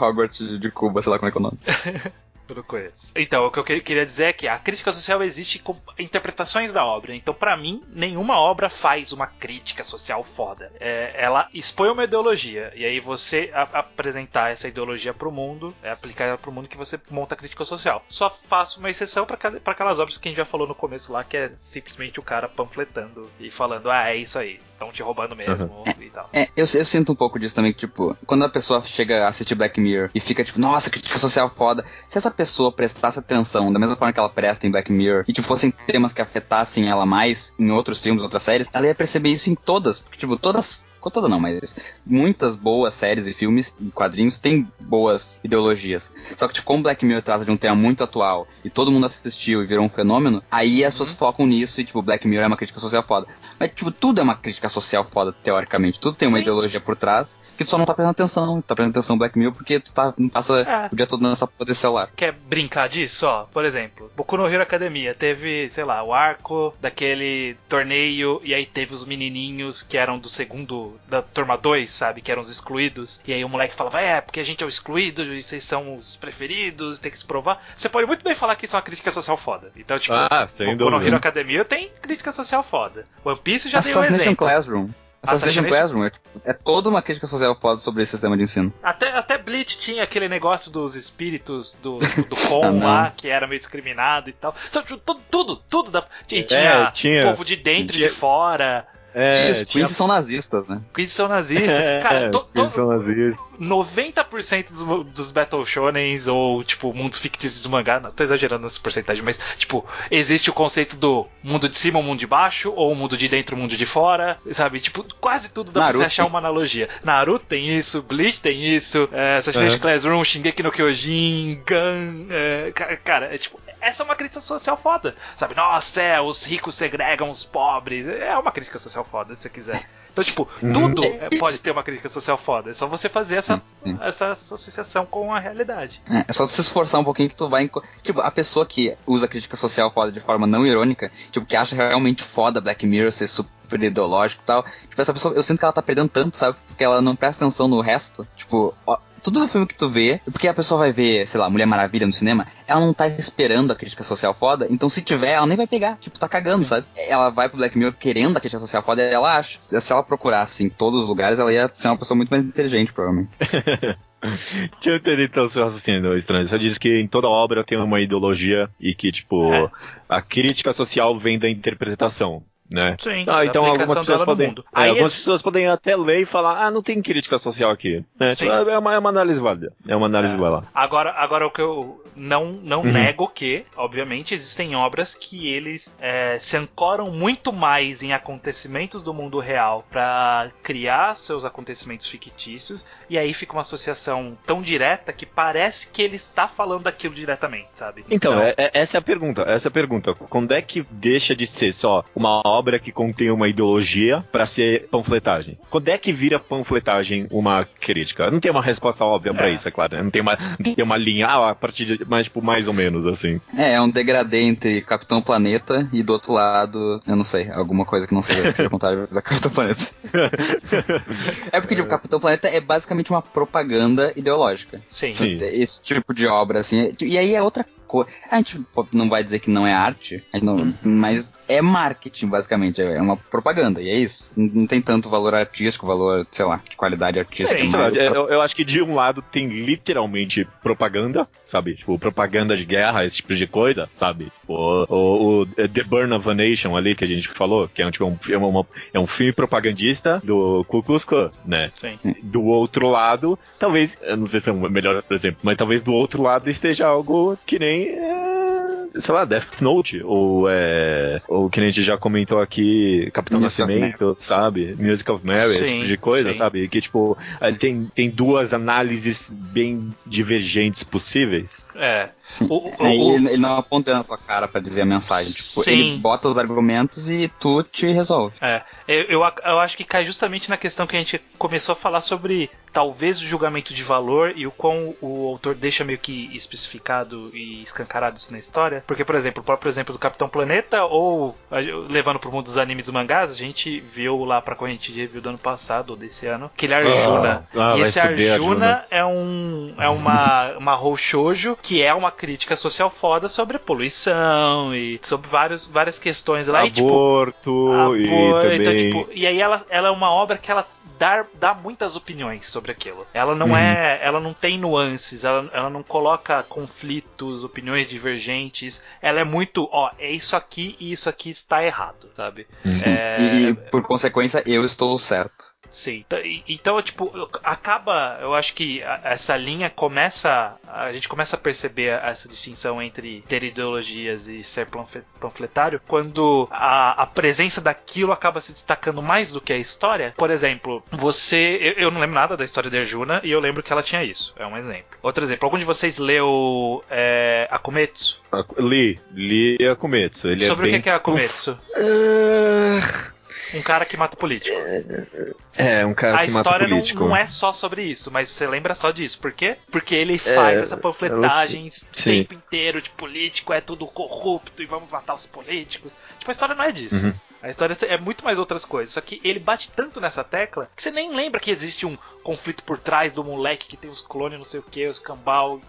Hogwarts de Cuba, sei lá como é que é o nome. Eu não conheço. Então, o que eu queria dizer é que a crítica social existe com interpretações da obra. Então, para mim, nenhuma obra faz uma crítica social foda. É, ela expõe uma ideologia. E aí você apresentar essa ideologia pro mundo, é aplicar ela pro mundo que você monta a crítica social. Só faço uma exceção para aquelas obras que a gente já falou no começo lá, que é simplesmente o cara panfletando e falando, ah, é isso aí, estão te roubando mesmo uhum. e tal. É, eu, eu sinto um pouco disso também, que, tipo, quando a pessoa chega a assistir Black Mirror e fica tipo, nossa, crítica social foda. Se essa pessoa prestasse atenção da mesma forma que ela presta em Black Mirror e, tipo, fossem temas que afetassem ela mais em outros filmes, outras séries, ela ia perceber isso em todas. Porque, tipo, todas toda não, mas muitas boas séries e filmes e quadrinhos têm boas ideologias. Só que, tipo, como Black Mirror trata de um tema muito atual e todo mundo assistiu e virou um fenômeno, aí as pessoas uhum. focam nisso e, tipo, Black Mirror é uma crítica social foda. Mas, tipo, tudo é uma crítica social foda, teoricamente. Tudo tem uma Sim. ideologia por trás que tu só não tá prestando atenção. Tá prestando atenção Black Mirror porque tu tá, não passa é. o dia todo nessa porra desse celular. Quer brincar disso? Ó, por exemplo, Boku no Hero Academia teve, sei lá, o arco daquele torneio e aí teve os menininhos que eram do segundo, da turma 2, sabe? Que eram os excluídos. E aí o moleque falava, é, porque a gente é o excluído e vocês são os preferidos, tem que se provar. Você pode muito bem falar que isso é uma crítica social foda. Então, tipo, ah, o Boku no Hero Academia tem crítica social foda. One Piece já tem um exemplo. Classroom. Assassination Classroom é, é toda uma crítica social foda sobre esse sistema de ensino. Até, até Bleach tinha aquele negócio dos espíritos do, do, do Kon ah, lá, que era meio discriminado e tal. Então, tudo, tudo, tudo da, e tinha, é, tinha povo de dentro e de fora. É, Isso, tinha... Queens são nazistas, né? Queens são nazistas. É, Cara, to, to, são nazistas. 90% dos, dos Battle Shonens ou, tipo, mundos fictícios do mangá, não tô exagerando nessa porcentagem, mas, tipo, existe o conceito do mundo de cima, o mundo de baixo, ou o mundo de dentro, o mundo de fora, sabe? Tipo, quase tudo dá Naruto. pra você achar uma analogia. Naruto tem isso, Bleach tem isso, é, Assassin's uhum. Classroom, Shingeki no Kyojin, Gun, é, cara, é tipo, essa é uma crítica social foda. Sabe, nossa, é, os ricos segregam os pobres. É uma crítica social foda, se você quiser. Então, tipo, uhum. tudo é, pode ter uma crítica social foda. É só você fazer essa, uhum. essa associação com a realidade. É, é só você se esforçar um pouquinho que tu vai. Tipo, a pessoa que usa crítica social foda de forma não irônica, tipo, que acha realmente foda Black Mirror ser super ideológico e tal. Tipo, essa pessoa, eu sinto que ela tá perdendo tanto, sabe? Porque ela não presta atenção no resto. Tipo, ó, tudo no filme que tu vê, porque a pessoa vai ver, sei lá, Mulher Maravilha no cinema, ela não tá esperando a crítica social foda, então se tiver, ela nem vai pegar. Tipo, tá cagando, sabe? Ela vai pro Black Mirror querendo a crítica social foda e ela acha. Se ela procurasse em todos os lugares, ela ia ser uma pessoa muito mais inteligente, provavelmente. Deixa eu entender então o seu raciocínio estranho. Você diz que em toda obra tem uma ideologia e que, tipo, é. a crítica social vem da interpretação né? Sim, ah, então algumas pessoas podem, é, algumas pessoas podem até ler e falar, ah, não tem crítica social aqui, né? Tipo, é, uma, é uma análise válida, é uma análise é. válida. Agora, agora o que eu não não uhum. nego que, obviamente, existem obras que eles é, se ancoram muito mais em acontecimentos do mundo real para criar seus acontecimentos fictícios e aí fica uma associação tão direta que parece que ele está falando daquilo diretamente, sabe? Então, então é, é, essa é a pergunta, essa é a pergunta. Quando é que deixa de ser só uma obra que contém uma ideologia para ser panfletagem. Quando é que vira panfletagem uma crítica? Não tem uma resposta óbvia é. para isso, é claro. Né? Não tem uma, não tem uma linha, ah, a partir de, mais, tipo, mais ou menos assim. É, é um degradê entre Capitão Planeta e do outro lado, eu não sei, alguma coisa que não seja, seja contrário da Capitão Planeta. é porque, tipo, Capitão Planeta é basicamente uma propaganda ideológica. Sim. Sim. Esse tipo de obra, assim. E aí é outra a gente não vai dizer que não é arte, não, uhum. mas é marketing, basicamente. É uma propaganda, e é isso. Não tem tanto valor artístico, valor, sei lá, de qualidade artística. Sim, lá, eu, eu, acho que de um lado tem literalmente propaganda, sabe? Tipo, propaganda de guerra, esse tipo de coisa, sabe? Tipo, o, o, The Burn of a Nation ali que a gente falou, que é um, tipo, um, é, uma, é um filme propagandista do Ku Klux Klan, né? Sim. Do outro lado, talvez, eu não sei se é um melhor exemplo, mas talvez do outro lado esteja algo que nem é, sei lá, Death Note, ou é, ou que a gente já comentou aqui, Capitão Music Nascimento, sabe? Music of Mary, sim, esse tipo de coisa, sim. sabe? Que, tipo, tem, tem duas análises bem divergentes possíveis. É. Sim. O, o, Aí o... ele não aponta na tua cara para dizer a mensagem. Tipo, Sim. ele bota os argumentos e tu te resolve. É. Eu, eu, eu, acho que cai justamente na questão que a gente começou a falar sobre talvez o julgamento de valor e o quão o autor deixa meio que especificado e escancarado isso na história. Porque, por exemplo, o próprio exemplo do Capitão Planeta, ou levando pro mundo dos animes e mangás, a gente viu lá pra corrente de review do ano passado, ou desse ano, aquele Arjuna. Ah, ah, e esse Arjuna, Arjuna é um é uma, uma Shoujo, que é uma crítica social foda sobre poluição e sobre vários, várias questões lá. Aborto e, tipo, e também... Então, tipo, e aí ela, ela é uma obra que ela dá, dá muitas opiniões sobre aquilo. Ela não uhum. é, ela não tem nuances, ela, ela não coloca conflitos, opiniões divergentes. Ela é muito, ó, é isso aqui e isso aqui está errado, sabe? Sim. É... E por consequência eu estou certo. Sim. Então, então, tipo, acaba. Eu acho que essa linha começa. A gente começa a perceber essa distinção entre ter ideologias e ser panfletário quando a, a presença daquilo acaba se destacando mais do que a história. Por exemplo, você. Eu, eu não lembro nada da história de Arjuna e eu lembro que ela tinha isso. É um exemplo. Outro exemplo, algum de vocês leu é, Akumetsu? Li, li Akumetsu. Ele é Sobre é bem... o que é Akumetsu? Uh... Um cara que mata político. É, um cara a que mata político. A história não, é só sobre isso, mas você lembra só disso. Por quê? Porque ele faz é, essa panfletagem o tempo inteiro de político, é tudo corrupto e vamos matar os políticos. Tipo, a história não é disso. Uhum. A história é muito mais outras coisas. Só que ele bate tanto nessa tecla que você nem lembra que existe um conflito por trás do moleque que tem os clones, não sei o que, os cambal.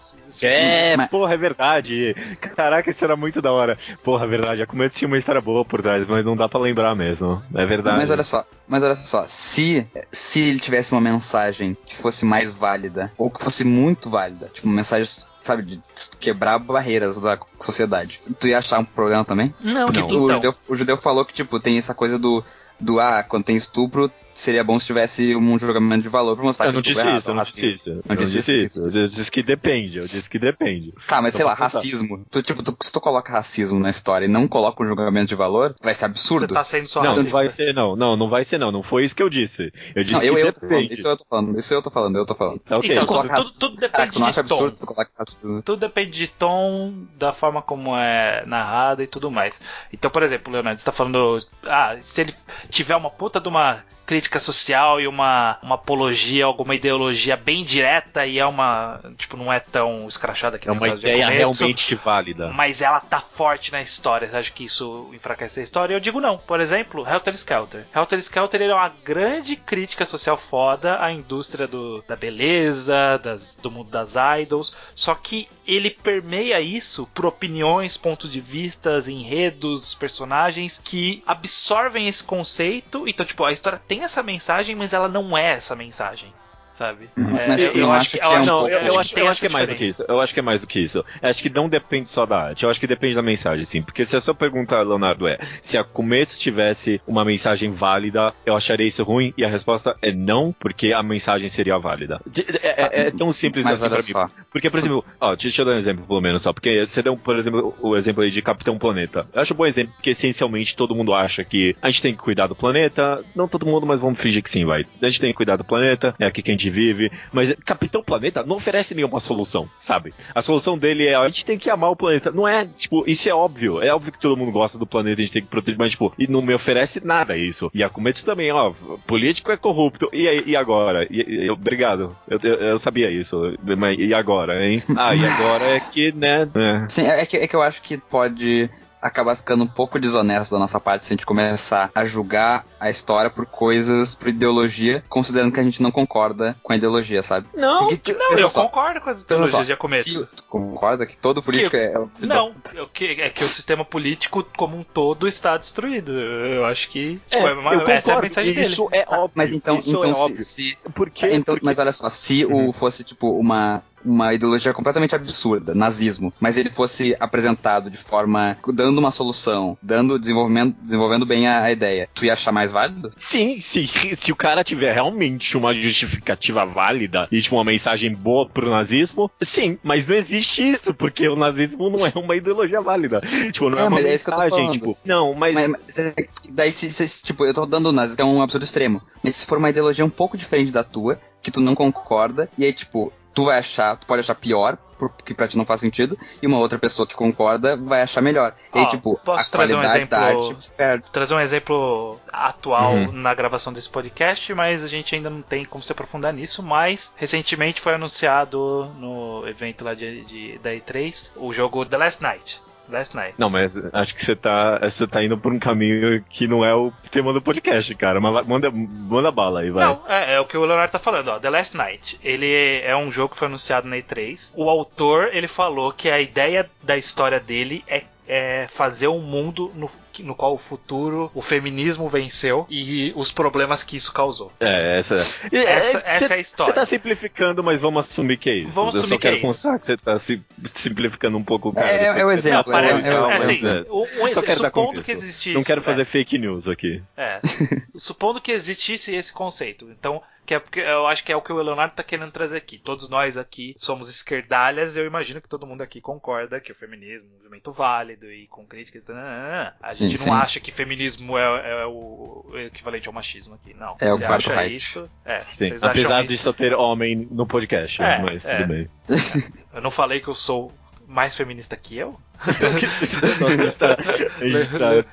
É, mas... porra, é verdade. Caraca, isso era muito da hora. Porra, é verdade. A Cometo tinha uma história boa por trás, mas não dá para lembrar mesmo. É verdade. Mas olha só, mas olha só, se, se ele tivesse uma mensagem que fosse mais válida, ou que fosse muito válida, tipo, uma mensagem sabe, de quebrar barreiras da sociedade. Tu ia achar um problema também? Não, Porque não. O, então. judeu, o judeu falou que, tipo, tem essa coisa do, do ah, quando tem estupro, seria bom se tivesse um julgamento de valor pra mostrar eu não disse isso, eu não disse isso. Não, disse, isso. Eu disse que depende, eu disse que depende. Tá, mas sei lá, racismo. Tu, tipo, tu, se tu coloca racismo na história e não coloca um julgamento de valor, vai ser absurdo. Você tá sendo só Não, racista. não vai ser não. Não, não vai ser não. Não foi isso que eu disse. Eu disse não, eu, que eu depende. Isso eu tô falando, isso eu tô falando, eu tô falando. É, okay. Então, tudo, tudo, tudo, depende Caraca, de tom. Absurdo, tu coloca tudo depende de tom, da forma como é narrada e tudo mais. Então, por exemplo, Leonardo, você tá falando, ah, se ele tiver uma puta de uma crítica social e uma, uma apologia, alguma ideologia bem direta e é uma. Tipo, não é tão escrachada que É uma ideia realmente válida. Mas ela tá forte na história. Você acha que isso enfraquece a história? Eu digo não. Por exemplo, Helter Skelter. Helter Skelter é uma grande crítica social foda à indústria do, da beleza, das, do mundo das idols. Só que ele permeia isso por opiniões, pontos de vistas, enredos, personagens que absorvem esse conceito. Então, tipo, a história tem essa mensagem, mas ela não é essa mensagem. Sabe? É, Mas eu, acho que é um não, pouco- eu, eu acho, eu acho que é mais do que isso. Eu acho que é mais do que isso. Eu acho que não depende só da arte. Eu acho que depende da mensagem, sim. Porque se a sua pergunta, Leonardo, é se a Começo tivesse uma mensagem válida, eu acharia isso ruim. E a resposta é não, porque a mensagem seria válida. É, é- é tão simples Mas assim pra mim. só. Porque, por exemplo, ó, deixa deixa eu dar um exemplo pelo menos só. Porque você deu, por exemplo, o exemplo aí de Capitão Planeta. Eu acho um bom exemplo, porque essencialmente todo mundo acha que a gente tem que cuidar do planeta. Não todo mundo, mas vamos fingir que sim, vai. A gente tem que cuidar do planeta, é aqui que a gente vive. Mas Capitão Planeta não oferece nenhuma solução, sabe? A solução dele é a gente tem que amar o planeta. Não é, tipo, isso é óbvio. É óbvio que todo mundo gosta do planeta, a gente tem que proteger, mas, tipo, e não me oferece nada isso. E a Cometos também, ó, político é corrupto. E, e agora? E- e- obrigado. Eu, eu, eu sabia isso. Mas e agora, hein? Ah, e agora é que, né? é. Sim, é que, é que eu acho que pode acabar ficando um pouco desonesto da nossa parte se a gente começar a julgar a história por coisas, por ideologia, considerando que a gente não concorda com a ideologia, sabe? Não, Porque, Não, eu só, concordo com as teologias de começo. tu concorda que todo político é... é- Não, eu que- é que o sistema político como um todo está destruído. Eu acho que tipo, É, é uma- eu essa é a mensagem dele. Isso é óbvio. Mas então, isso então é se- óbvio. se, Por quê? É, então, Porque- mas olha só, se Uhum. o fosse tipo uma uma ideologia completamente absurda, nazismo, mas ele fosse apresentado de forma dando uma solução, dando desenvolvimento, desenvolvendo bem a, a ideia, tu ia achar mais válido? Sim, se, se o cara tiver realmente uma justificativa válida e tipo, uma mensagem boa pro nazismo, sim, mas não existe isso, porque o nazismo não é uma ideologia válida. Tipo, não é, É, uma é mensagem, falando. tipo, não, mas. Mas, mas, é, daí se, se- tipo, eu tô dando o nazismo, é um absurdo extremo, mas se for uma ideologia um pouco diferente da tua, que tu não concorda, e aí tipo, tu vai achar, tu pode achar pior, porque pra ti não faz sentido, e uma outra pessoa que concorda vai achar melhor. E aí, Ó, tipo, posso a trazer um qualidade da exemplo- arte perde. trazer um exemplo atual Uhum. na gravação desse podcast, mas a gente ainda não tem como se aprofundar nisso. Mas recentemente foi anunciado no evento lá de, de- da E3 o jogo The Last Night. Last Night. Não, mas acho que você tá, você tá indo por um caminho que não é o tema do podcast, cara. Mas manda, manda bala aí, vai. Não, é, é o que o Leonardo tá falando, ó. The Last Night. Ele é um jogo que foi anunciado na E3. O autor, ele falou que a ideia da história dele é, é fazer um mundo no, no qual o futuro, o feminismo venceu e os problemas que isso causou. É, essa, Essa, é, essa é a Você história. tá simplificando, mas vamos assumir que é isso. Vamos Eu assumir só que é quero isso. constar que você tá se- simplificando um pouco o cara. É, é, é o que- exemplo, Não, parece, é, é, não, é, assim, é. um, um Só exemplo, quero dar contexto. que existisse. Não quero é, fazer fake news aqui. É. Supondo que existisse esse conceito. Então, que é porque eu acho que é o que o Leonardo tá querendo trazer aqui. Todos nós aqui somos esquerdalhas, eu imagino que todo mundo aqui concorda que o feminismo é um movimento válido e com críticas. nananana. A Sim, gente sim. não acha que feminismo é, é o equivalente ao machismo aqui. Não. É o Você quarto acha Reich. isso? É. Sim, vocês apesar acham de isso? só ter homem no podcast, É, mas é. tudo bem. Eu não falei que eu sou mais feminista que eu? A gente tá, a gente tá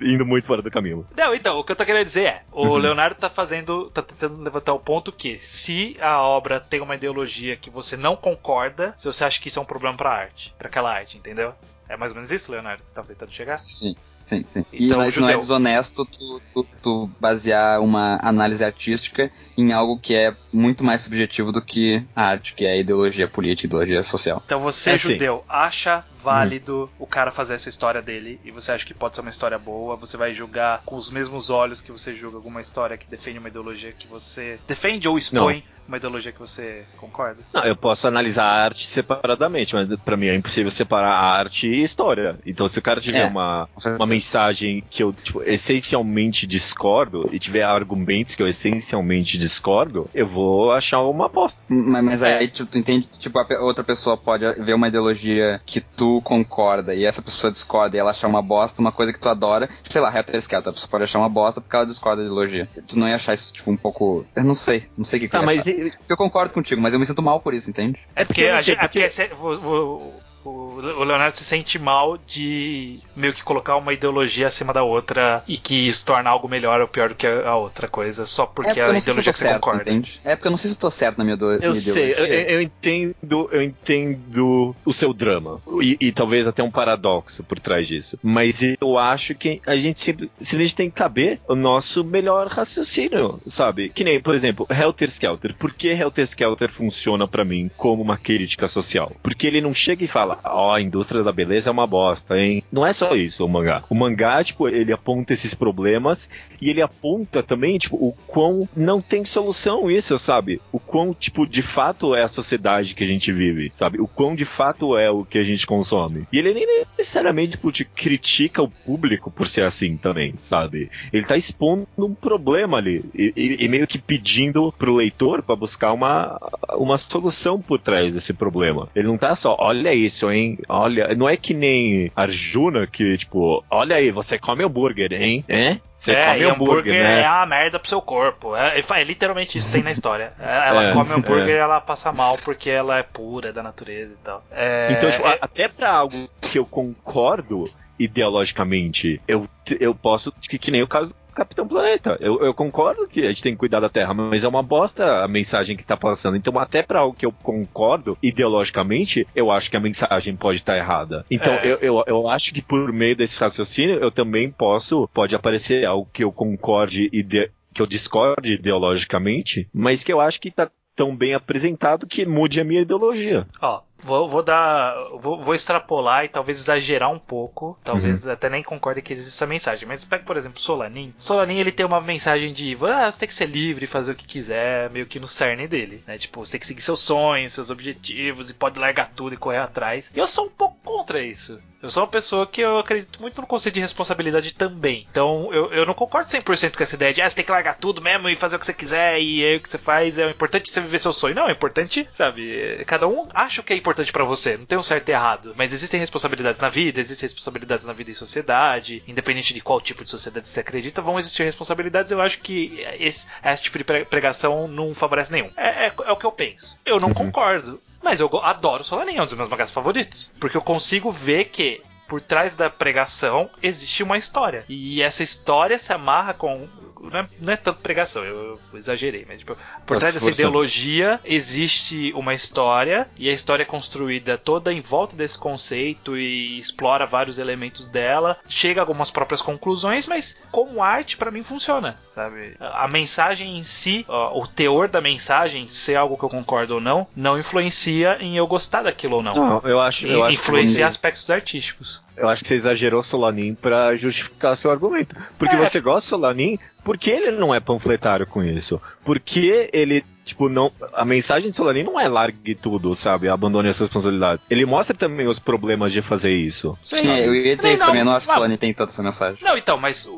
indo muito fora do caminho. Não, então, o que eu tô querendo dizer é, o Uhum. Leonardo tá fazendo, tá tentando levantar o ponto que se a obra tem uma ideologia que você não concorda, se você acha que isso é um problema pra arte, pra aquela arte, entendeu? É mais ou menos isso, Leonardo, que você tava tentando chegar? Sim, sim, sim. E Então, mas não é desonesto tu, tu, tu basear uma análise artística em algo que é muito mais subjetivo do que a arte, que é a ideologia política, ideologia social. Então você, É, sim. judeu, acha válido o cara fazer essa história dele e você acha que pode ser uma história boa, você vai julgar com os mesmos olhos que você julga alguma história que defende uma ideologia que você defende ou expõe uma ideologia que você concorda? Não, eu posso analisar a arte separadamente, mas pra mim é impossível separar a arte e história. Então, se o cara tiver É. uma, uma mensagem que eu tipo, essencialmente discordo e tiver argumentos que eu essencialmente discordo, eu vou achar uma aposta. Mas, mas É. aí tu, tu entende, tipo, a pe- outra pessoa pode ver uma ideologia que tu concorda e essa pessoa discorda e ela achar uma bosta, uma coisa que tu adora, sei lá, Helter Skelter, a pessoa pode achar uma bosta porque ela discorda da ideologia. Tu não ia achar isso, tipo, um pouco... Eu não sei, não sei o que, que Tá, eu ia mas achar. e- Eu concordo contigo, mas eu me sinto mal por isso, entende? é Porque, não a gente, porque esse- o, o- Leonardo se sente mal de meio que colocar uma ideologia acima da outra e que isso torna algo melhor ou pior do que a outra coisa, só porque é a sei se ideologia que você certo, concorda. entende? É porque eu não sei se eu tô certo na minha, do, Eu minha sei, eu, ideologia. eu entendo, eu entendo o seu drama. E, e talvez até um paradoxo por trás disso. Mas eu acho que a gente sempre, simplesmente tem que caber o nosso melhor raciocínio, sabe? Que nem, por exemplo, Helter Skelter. Por que Helter Skelter funciona pra mim como uma crítica social? Porque ele não chega e fala, fala, ó, oh, a indústria da beleza é uma bosta, hein? Não é só isso o mangá. O mangá, tipo, ele aponta esses problemas e ele aponta também, tipo, o quão não tem solução isso, sabe? O quão, tipo, de fato é a sociedade que a gente vive, sabe? O quão de fato é o que a gente consome. E ele nem necessariamente, tipo, te critica o público por ser assim também, sabe? Ele tá expondo um problema ali e, e, e meio que pedindo pro leitor para buscar uma, uma solução por trás desse problema. Ele não tá só, olha isso, hein? Olha, não é que nem Arjuna que, tipo, olha aí, você come hambúrguer, hein? É? Você é, come hambúrguer, hambúrguer né? é a merda pro seu corpo. É, é literalmente isso tem na história. É, ela é, come hambúrguer é. e ela passa mal porque ela é pura, é da natureza e tal. É, então, tipo, até pra algo que eu concordo ideologicamente, eu, eu posso, que, que nem o caso Capitão Planeta. Eu, eu, concordo que a gente tem que cuidar da Terra, mas é uma bosta a mensagem que tá passando. Então, até para algo que eu concordo ideologicamente, eu acho que a mensagem pode estar tá errada. Então, é. eu, eu, eu, acho que por meio desse raciocínio, eu também posso, pode aparecer algo que eu concorde ide que eu discorde ideologicamente, mas que eu acho que tá tão bem apresentado que mude a minha ideologia. Ó, Vou, vou dar. Vou, vou, extrapolar e talvez exagerar um pouco. Talvez uhum. até nem concorde que existe essa mensagem. Mas pega, por exemplo, Solanin. Solanin ele tem uma mensagem de ah, você tem que ser livre, fazer o que quiser, meio que no cerne dele. Né? Tipo, você tem que seguir seus sonhos, seus objetivos e pode largar tudo e correr atrás. E eu sou um pouco contra isso. Eu sou uma pessoa que eu acredito muito no conceito de responsabilidade também. Então eu, eu não concordo 100% com essa ideia de ah, você tem que largar tudo mesmo e fazer o que você quiser e aí o que você faz. É importante você viver seu sonho. Não, é importante, sabe? Cada um acha o que é importante para você. Não tem um certo e errado. Mas existem responsabilidades na vida, existem responsabilidades na vida e sociedade. Independente de qual tipo de sociedade você acredita, vão existir responsabilidades. Eu acho que esse, esse tipo de pregação não favorece nenhum. É, é, é o que eu penso. Eu não uhum. concordo. Mas eu adoro Solanin, é um dos meus mangás favoritos. Porque eu consigo ver que por trás da pregação existe uma história. E essa história se amarra com não é, não é tanto pregação, eu, eu exagerei, mas tipo, por trás dessa ideologia existe uma história e a história é construída toda em volta desse conceito e explora vários elementos dela, chega a algumas próprias conclusões, mas como arte para mim funciona, sabe? A mensagem em si, ó, o teor da mensagem, se é algo que eu concordo ou não, não influencia em eu gostar daquilo ou não. Não, eu acho, eu influencia acho que... aspectos artísticos. Eu acho que você exagerou Solanin para justificar seu argumento. Porque é. você gosta de Solanin porque ele não é panfletário com isso. Porque ele Tipo, não, a mensagem de Solanin não é largue tudo, sabe? Abandone as responsabilidades. Ele mostra também os problemas de fazer isso. Sim, eu ia dizer isso não, também, eu não acho que Solanin tem tanta essa mensagem. Não, então, mas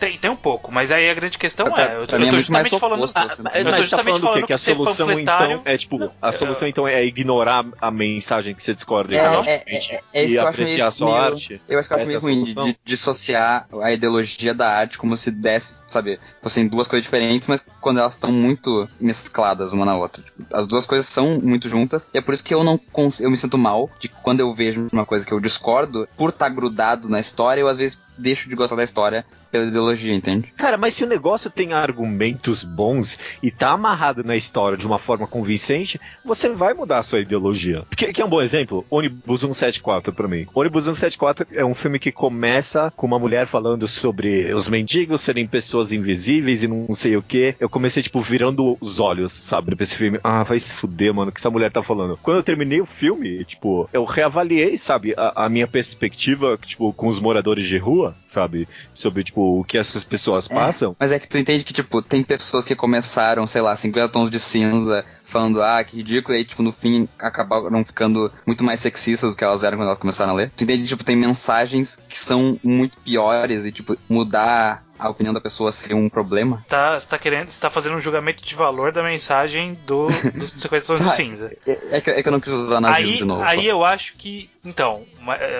tem, tem um pouco, mas aí a grande questão pra, é. Eu, pra eu, eu tô justamente falando. Oposto, assim. ah, mas você tá falando o quê? Que a solução então é tipo. Não, a solução então é ignorar a mensagem que você discorda é, é, é, é e apreciar a sua meio, arte. Eu acho que eu acho meio ruim de, de, dissociar a ideologia da arte como se desse, sabe, fossem duas coisas diferentes, mas quando elas estão muito mescladas uma na outra. Tipo, as duas coisas são muito juntas, e é por isso que eu não eu me sinto mal de quando eu vejo uma coisa que eu discordo, por estar tá grudado na história, eu às vezes deixo de gostar da história pela ideologia, entende? Cara, mas se o negócio tem argumentos bons e tá amarrado na história de uma forma convincente, você vai mudar a sua ideologia. Que, que é um bom exemplo? Ônibus 174 para mim. Ônibus 174 é um filme que começa com uma mulher falando sobre os mendigos serem pessoas invisíveis e não sei o que. Eu comecei, tipo, virando os olhos, sabe, pra esse filme. Ah, vai se fuder, mano, o que essa mulher tá falando. Quando eu terminei o filme, tipo, eu reavaliei, sabe, a, a minha perspectiva, tipo, com os moradores de rua, sabe, sobre, tipo, o que essas pessoas é, passam. Mas é que tu entende que, tipo, tem pessoas que começaram, sei lá, 50 tons de cinza, falando, ah, que ridículo, e aí, tipo, no fim acabaram ficando muito mais sexistas do que elas eram quando elas começaram a ler. Tu entende, tipo, tem mensagens que são muito piores e, tipo, mudar a opinião da pessoa seria um problema? Tá, você tá querendo, você tá fazendo um julgamento de valor da mensagem do, dos 50 tons de cinza. É, é, que, é, que, eu não quis usar nazismo aí, de novo. Aí só. eu acho que, então,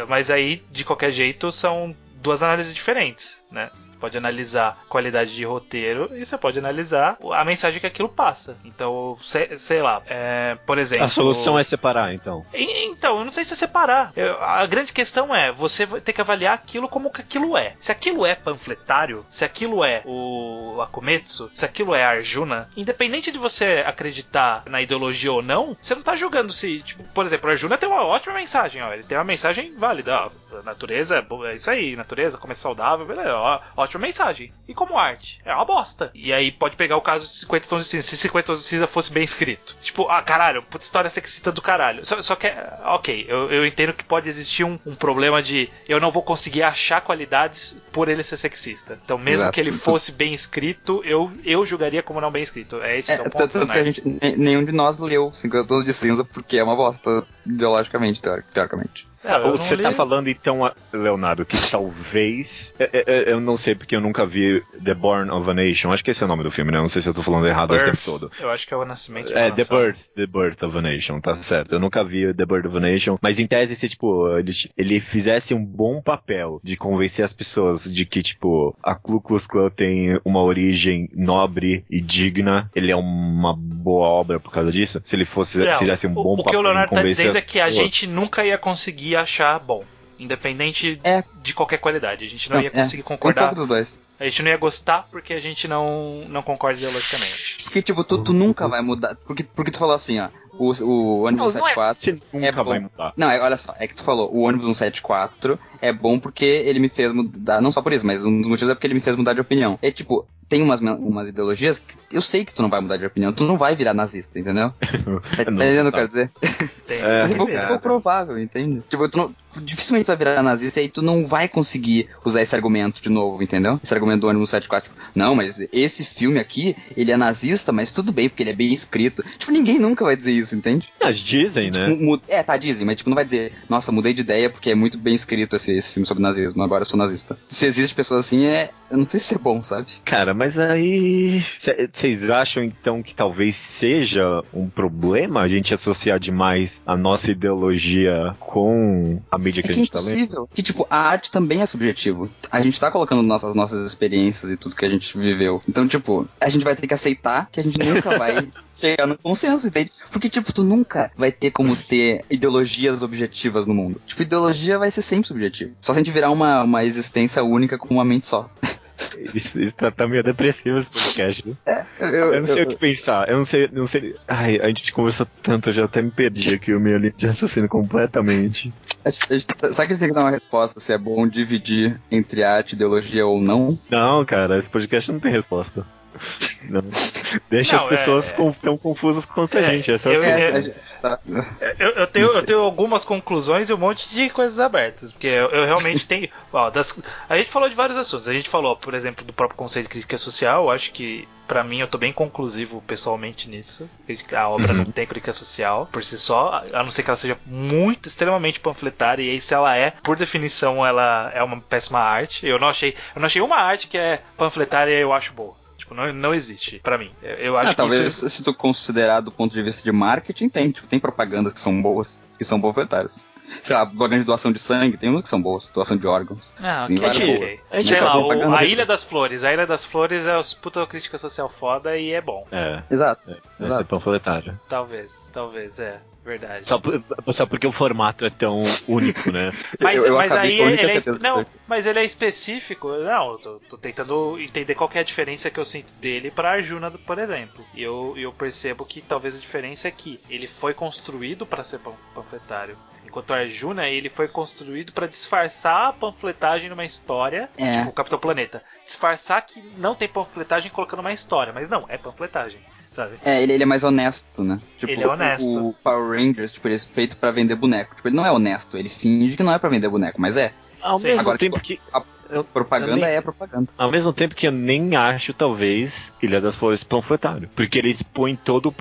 mas aí, de qualquer jeito, são duas análises diferentes, né? Pode analisar qualidade de roteiro e você pode analisar a mensagem que aquilo passa. Então, sei, sei lá, é, por exemplo. A solução é separar, então. Então, eu não sei se é separar. Eu, a grande questão é você ter que avaliar aquilo como que aquilo é. Se aquilo é panfletário, se aquilo é o Akumetsu, se aquilo é Arjuna, independente de você acreditar na ideologia ou não, você não tá julgando se, tipo, por exemplo, Arjuna tem uma ótima mensagem, ó, ele tem uma mensagem válida, ó natureza é, é isso aí, natureza, como é saudável, beleza, ó, ótima mensagem. E como arte? É uma bosta. E aí pode pegar o caso de 50 tons de cinza. Se 50 tons de cinza fosse bem escrito. Tipo, ah, caralho, puta história sexista do caralho. Só, só que, ok, eu, eu entendo que pode existir um, um, problema de eu não vou conseguir achar qualidades por ele ser sexista. Então, mesmo Exato. que ele fosse bem escrito, eu, eu julgaria como não bem escrito. É esse é, o ponto. Tanto que a gente, nenhum de nós leu 50 tons de cinza porque é uma bosta ideologicamente, teoricamente. É, você tá falando então, Leonardo, que talvez. É, é, eu não sei porque eu nunca vi The Born of a Nation. Acho que esse é o nome do filme, né? Não sei se eu tô falando errado esse tempo todo. Eu acho que é o Nascimento É, The Birth, The Birth of a Nation, tá certo. Eu nunca vi The Birth of a Nation. Mas em tese, se, tipo, ele, ele fizesse um bom papel de convencer as pessoas de que, tipo, a Ku Klux Klan tem uma origem nobre e digna, ele é uma boa obra por causa disso. Se ele fosse, é, fizesse um bom o, papel. O que o Leonardo tá dizendo é que a gente nunca ia conseguir achar bom. Independente é. de qualquer qualidade. A gente não, não ia conseguir é. concordar. Um dos dois. A gente não ia gostar porque a gente não, não concorda ideologicamente. Porque, tipo, tu, tu nunca vai mudar. Porque, porque tu falou assim, ó. O, o ônibus não, 174 não é, é bom. vai mudar. Não, é, olha só, é que tu falou, o ônibus 174 é bom porque ele me fez mudar, não só por isso, mas um dos motivos é porque ele me fez mudar de opinião. É tipo, tem umas, umas ideologias que eu sei que tu não vai mudar de opinião, tu não vai virar nazista, entendeu? tá entendendo o que eu quero dizer? é, é pouco, pouco provável, entende? Tipo, tu não, dificilmente tu vai virar nazista e aí tu não vai conseguir usar esse argumento de novo, entendeu? Esse argumento do ônibus 74. Tipo, não, mas esse filme aqui, ele é nazista, mas tudo bem, porque ele é bem escrito. Tipo, ninguém nunca vai dizer isso, entende? Mas dizem, tipo, né? É, tá, dizem, mas tipo, não vai dizer, nossa, mudei de ideia porque é muito bem escrito esse, esse filme sobre nazismo, agora eu sou nazista. Se existe pessoas assim, é. Eu não sei se é bom, sabe? Cara, mas aí. Vocês acham então que talvez seja um problema a gente associar demais a nossa ideologia com a mídia é que, que a gente é tá lendo? Que, tipo, a arte também é subjetivo. A gente tá colocando nossas, nossas experiências e tudo que a gente viveu. Então, tipo, a gente vai ter que aceitar que a gente nunca vai chegar no consenso, entende? Porque, tipo, tu nunca vai ter como ter ideologias objetivas no mundo. Tipo, ideologia vai ser sempre subjetiva. Só se a gente virar uma, uma existência única com uma mente só. Isso, isso tá, meio depressivo esse podcast, né? É, eu, eu, não sei eu, o que pensar. Eu não sei, não sei. Ai, a gente conversou tanto, eu já até me perdi aqui o meu linha de raciocínio completamente. A gente, a gente, sabe que a gente tem que dar uma resposta se é bom dividir entre arte, ideologia ou não? Não, cara, esse podcast não tem resposta. Não. Deixa não, as pessoas é, tão confusas quanto é, a gente. Essa eu, é eu, tá. eu, eu, tenho, eu tenho algumas conclusões e um monte de coisas abertas. Porque eu, eu realmente tenho. Ó, das, a gente falou de vários assuntos. A gente falou, por exemplo, do próprio conceito de crítica social. Eu acho que, para mim, eu tô bem conclusivo pessoalmente nisso. A obra uhum. não tem crítica social por si só, a não ser que ela seja muito, extremamente panfletária. E aí, se ela é, por definição, ela é uma péssima arte. Eu não achei, eu não achei uma arte que é panfletária e eu acho boa. Tipo, não, não existe para mim. Eu acho ah, que talvez isso... se tu considerar do ponto de vista de marketing, tem. Tipo, tem propagandas que são boas, que são panfletárias. Sei lá, de doação de sangue, tem umas que são boas, doação de órgãos. Ah, ok. okay. A gente, lá, o, a Ilha das Flores. A Ilha das Flores é os puta crítica social foda e é bom. É. Exato. É, exato. panfletário. Talvez, talvez, é. Verdade. Só, só porque o formato é tão único, né? mas, eu, eu mas aí ele é, não, mas ele é específico. Não, eu tô, tô, tentando entender qual é a diferença que eu sinto dele para Arjuna, por exemplo. E eu, eu percebo que talvez a diferença é que ele foi construído para ser panfletário. Enquanto Arjuna, ele foi construído para disfarçar a panfletagem numa história, é. tipo o Capitão Planeta. Disfarçar que não tem panfletagem colocando uma história, mas não, é panfletagem sabe? É, ele, ele é mais honesto, né? Tipo, ele é honesto. O, Power Rangers, tipo, ele é feito para vender boneco. Tipo, ele não é honesto, ele finge que não é para vender boneco, mas é. Ao Sim. mesmo Agora, tempo tipo, que. A propaganda nem, é propaganda. Ao mesmo tempo que eu nem acho, talvez, Ilha das Flores panfletário. Porque ele expõe todo o,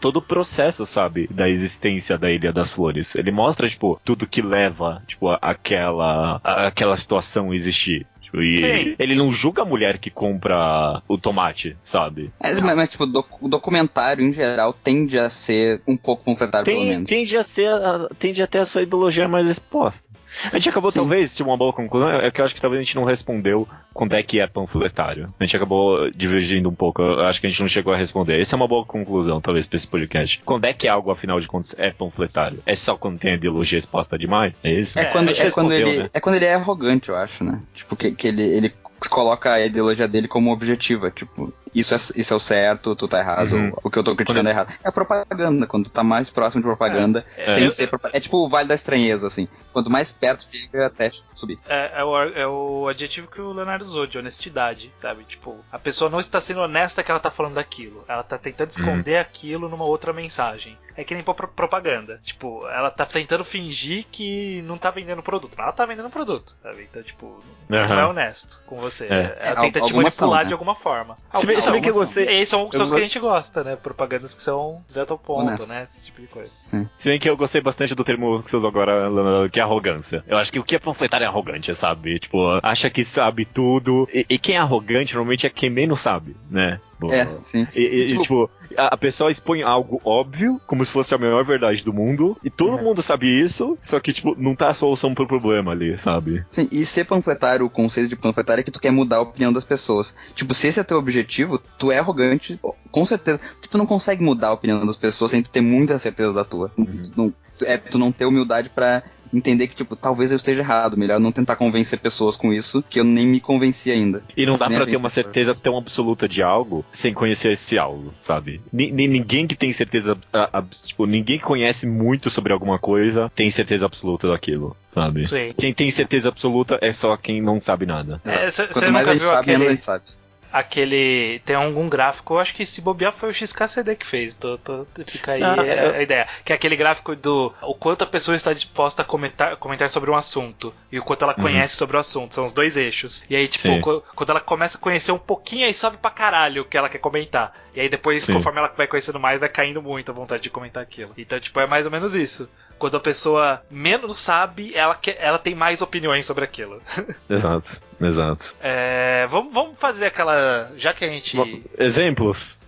todo o processo, sabe? Da existência da Ilha das Flores. Ele mostra, tipo, tudo que leva, tipo, aquela, aquela situação existir. E Sim. ele não julga a mulher que compra o tomate, sabe? É, mas, mas, tipo, o documentário em geral tende a ser um pouco panfletário, Tem, pelo menos. Tende a ser, tende a ter a sua ideologia mais exposta. A gente acabou, Sim. talvez, de uma boa conclusão, é que eu acho que talvez a gente não respondeu quando é que é panfletário. A gente acabou divergindo um pouco, eu acho que a gente não chegou a responder. Essa é uma boa conclusão, talvez, pra esse podcast. Quando é que algo, afinal de contas, é panfletário? É só quando tem a ideologia exposta demais? É isso? É, quando, é, quando, ele, né? é quando ele é arrogante, eu acho, né? Tipo, que, que ele, ele coloca a ideologia dele como objetiva, tipo. Isso é, isso é o certo, tu tá errado, uhum. o que eu tô criticando é errado. É a propaganda, quando tu tá mais próximo de propaganda, é, sem é, ser É tipo o Vale da Estranheza, assim. Quanto mais perto fica, até subir. É, é, o, é o adjetivo que o Leonardo usou, de honestidade, sabe? Tipo, a pessoa não está sendo honesta que ela tá falando daquilo. Ela tá tentando uhum. esconder uhum. aquilo numa outra mensagem. É que nem propaganda. Tipo, ela tá tentando fingir que não tá vendendo produto, mas ela tá vendendo produto, sabe? Então, tipo, não uhum. é honesto com você. É. Ela tenta te manipular né? de alguma forma. Se se bem que você. E aí são, são os que a gente gosta, né? Propagandas que são direto ao ponto, né? Esse tipo de coisa. Sim. Se bem que eu gostei bastante do termo que você usou agora, que é arrogância. Eu acho que o que é panfletário é arrogante, sabe? Tipo, acha que sabe tudo. E, e quem é arrogante normalmente é quem menos sabe, né? É, sim. E, e, tipo, tipo a, pessoa expõe algo óbvio, como se fosse a maior verdade do mundo, e todo uhum. mundo sabe isso, só que, tipo, não tá a solução pro problema ali, sabe? Sim, e ser panfletário, o conceito de panfletário é que tu quer mudar a opinião das pessoas. Tipo, se esse é teu objetivo, tu é arrogante, com certeza. Porque tu não consegue mudar a opinião das pessoas sem tu ter muita certeza da tua. Uhum. Tu, não, é tu não ter humildade para entender que, tipo, talvez eu esteja errado. Melhor não tentar convencer pessoas com isso, que eu nem me convenci ainda. E não dá para ter uma certeza tão absoluta de algo sem conhecer esse algo, sabe? N ninguém que tem certeza. A, a, tipo, ninguém que conhece muito sobre alguma coisa tem certeza absoluta daquilo. Sabe? Sim. Quem tem certeza absoluta é só quem não sabe nada. É, Quanto mais a gente sabe, aquele... menos a gente sabe aquele. Tem algum gráfico, eu acho que se bobear foi o XKCD que fez. Tô, tô, fica aí ah, a, a, ideia. Que é aquele gráfico do o quanto a pessoa está disposta a comentar, comentar sobre um assunto e o quanto ela uhum. conhece sobre o assunto. São os dois eixos. E aí, tipo, quando ela começa a conhecer um pouquinho, aí sobe pra caralho o que ela quer comentar. E aí depois, Sim. conforme ela vai conhecendo mais, vai caindo muito a vontade de comentar aquilo. Então, tipo, é mais ou menos isso. Quando a pessoa menos sabe, ela, quer, ela tem mais opiniões sobre aquilo. Exato, exato. É, vamos, vamos fazer aquela. Já que a gente. Exemplos?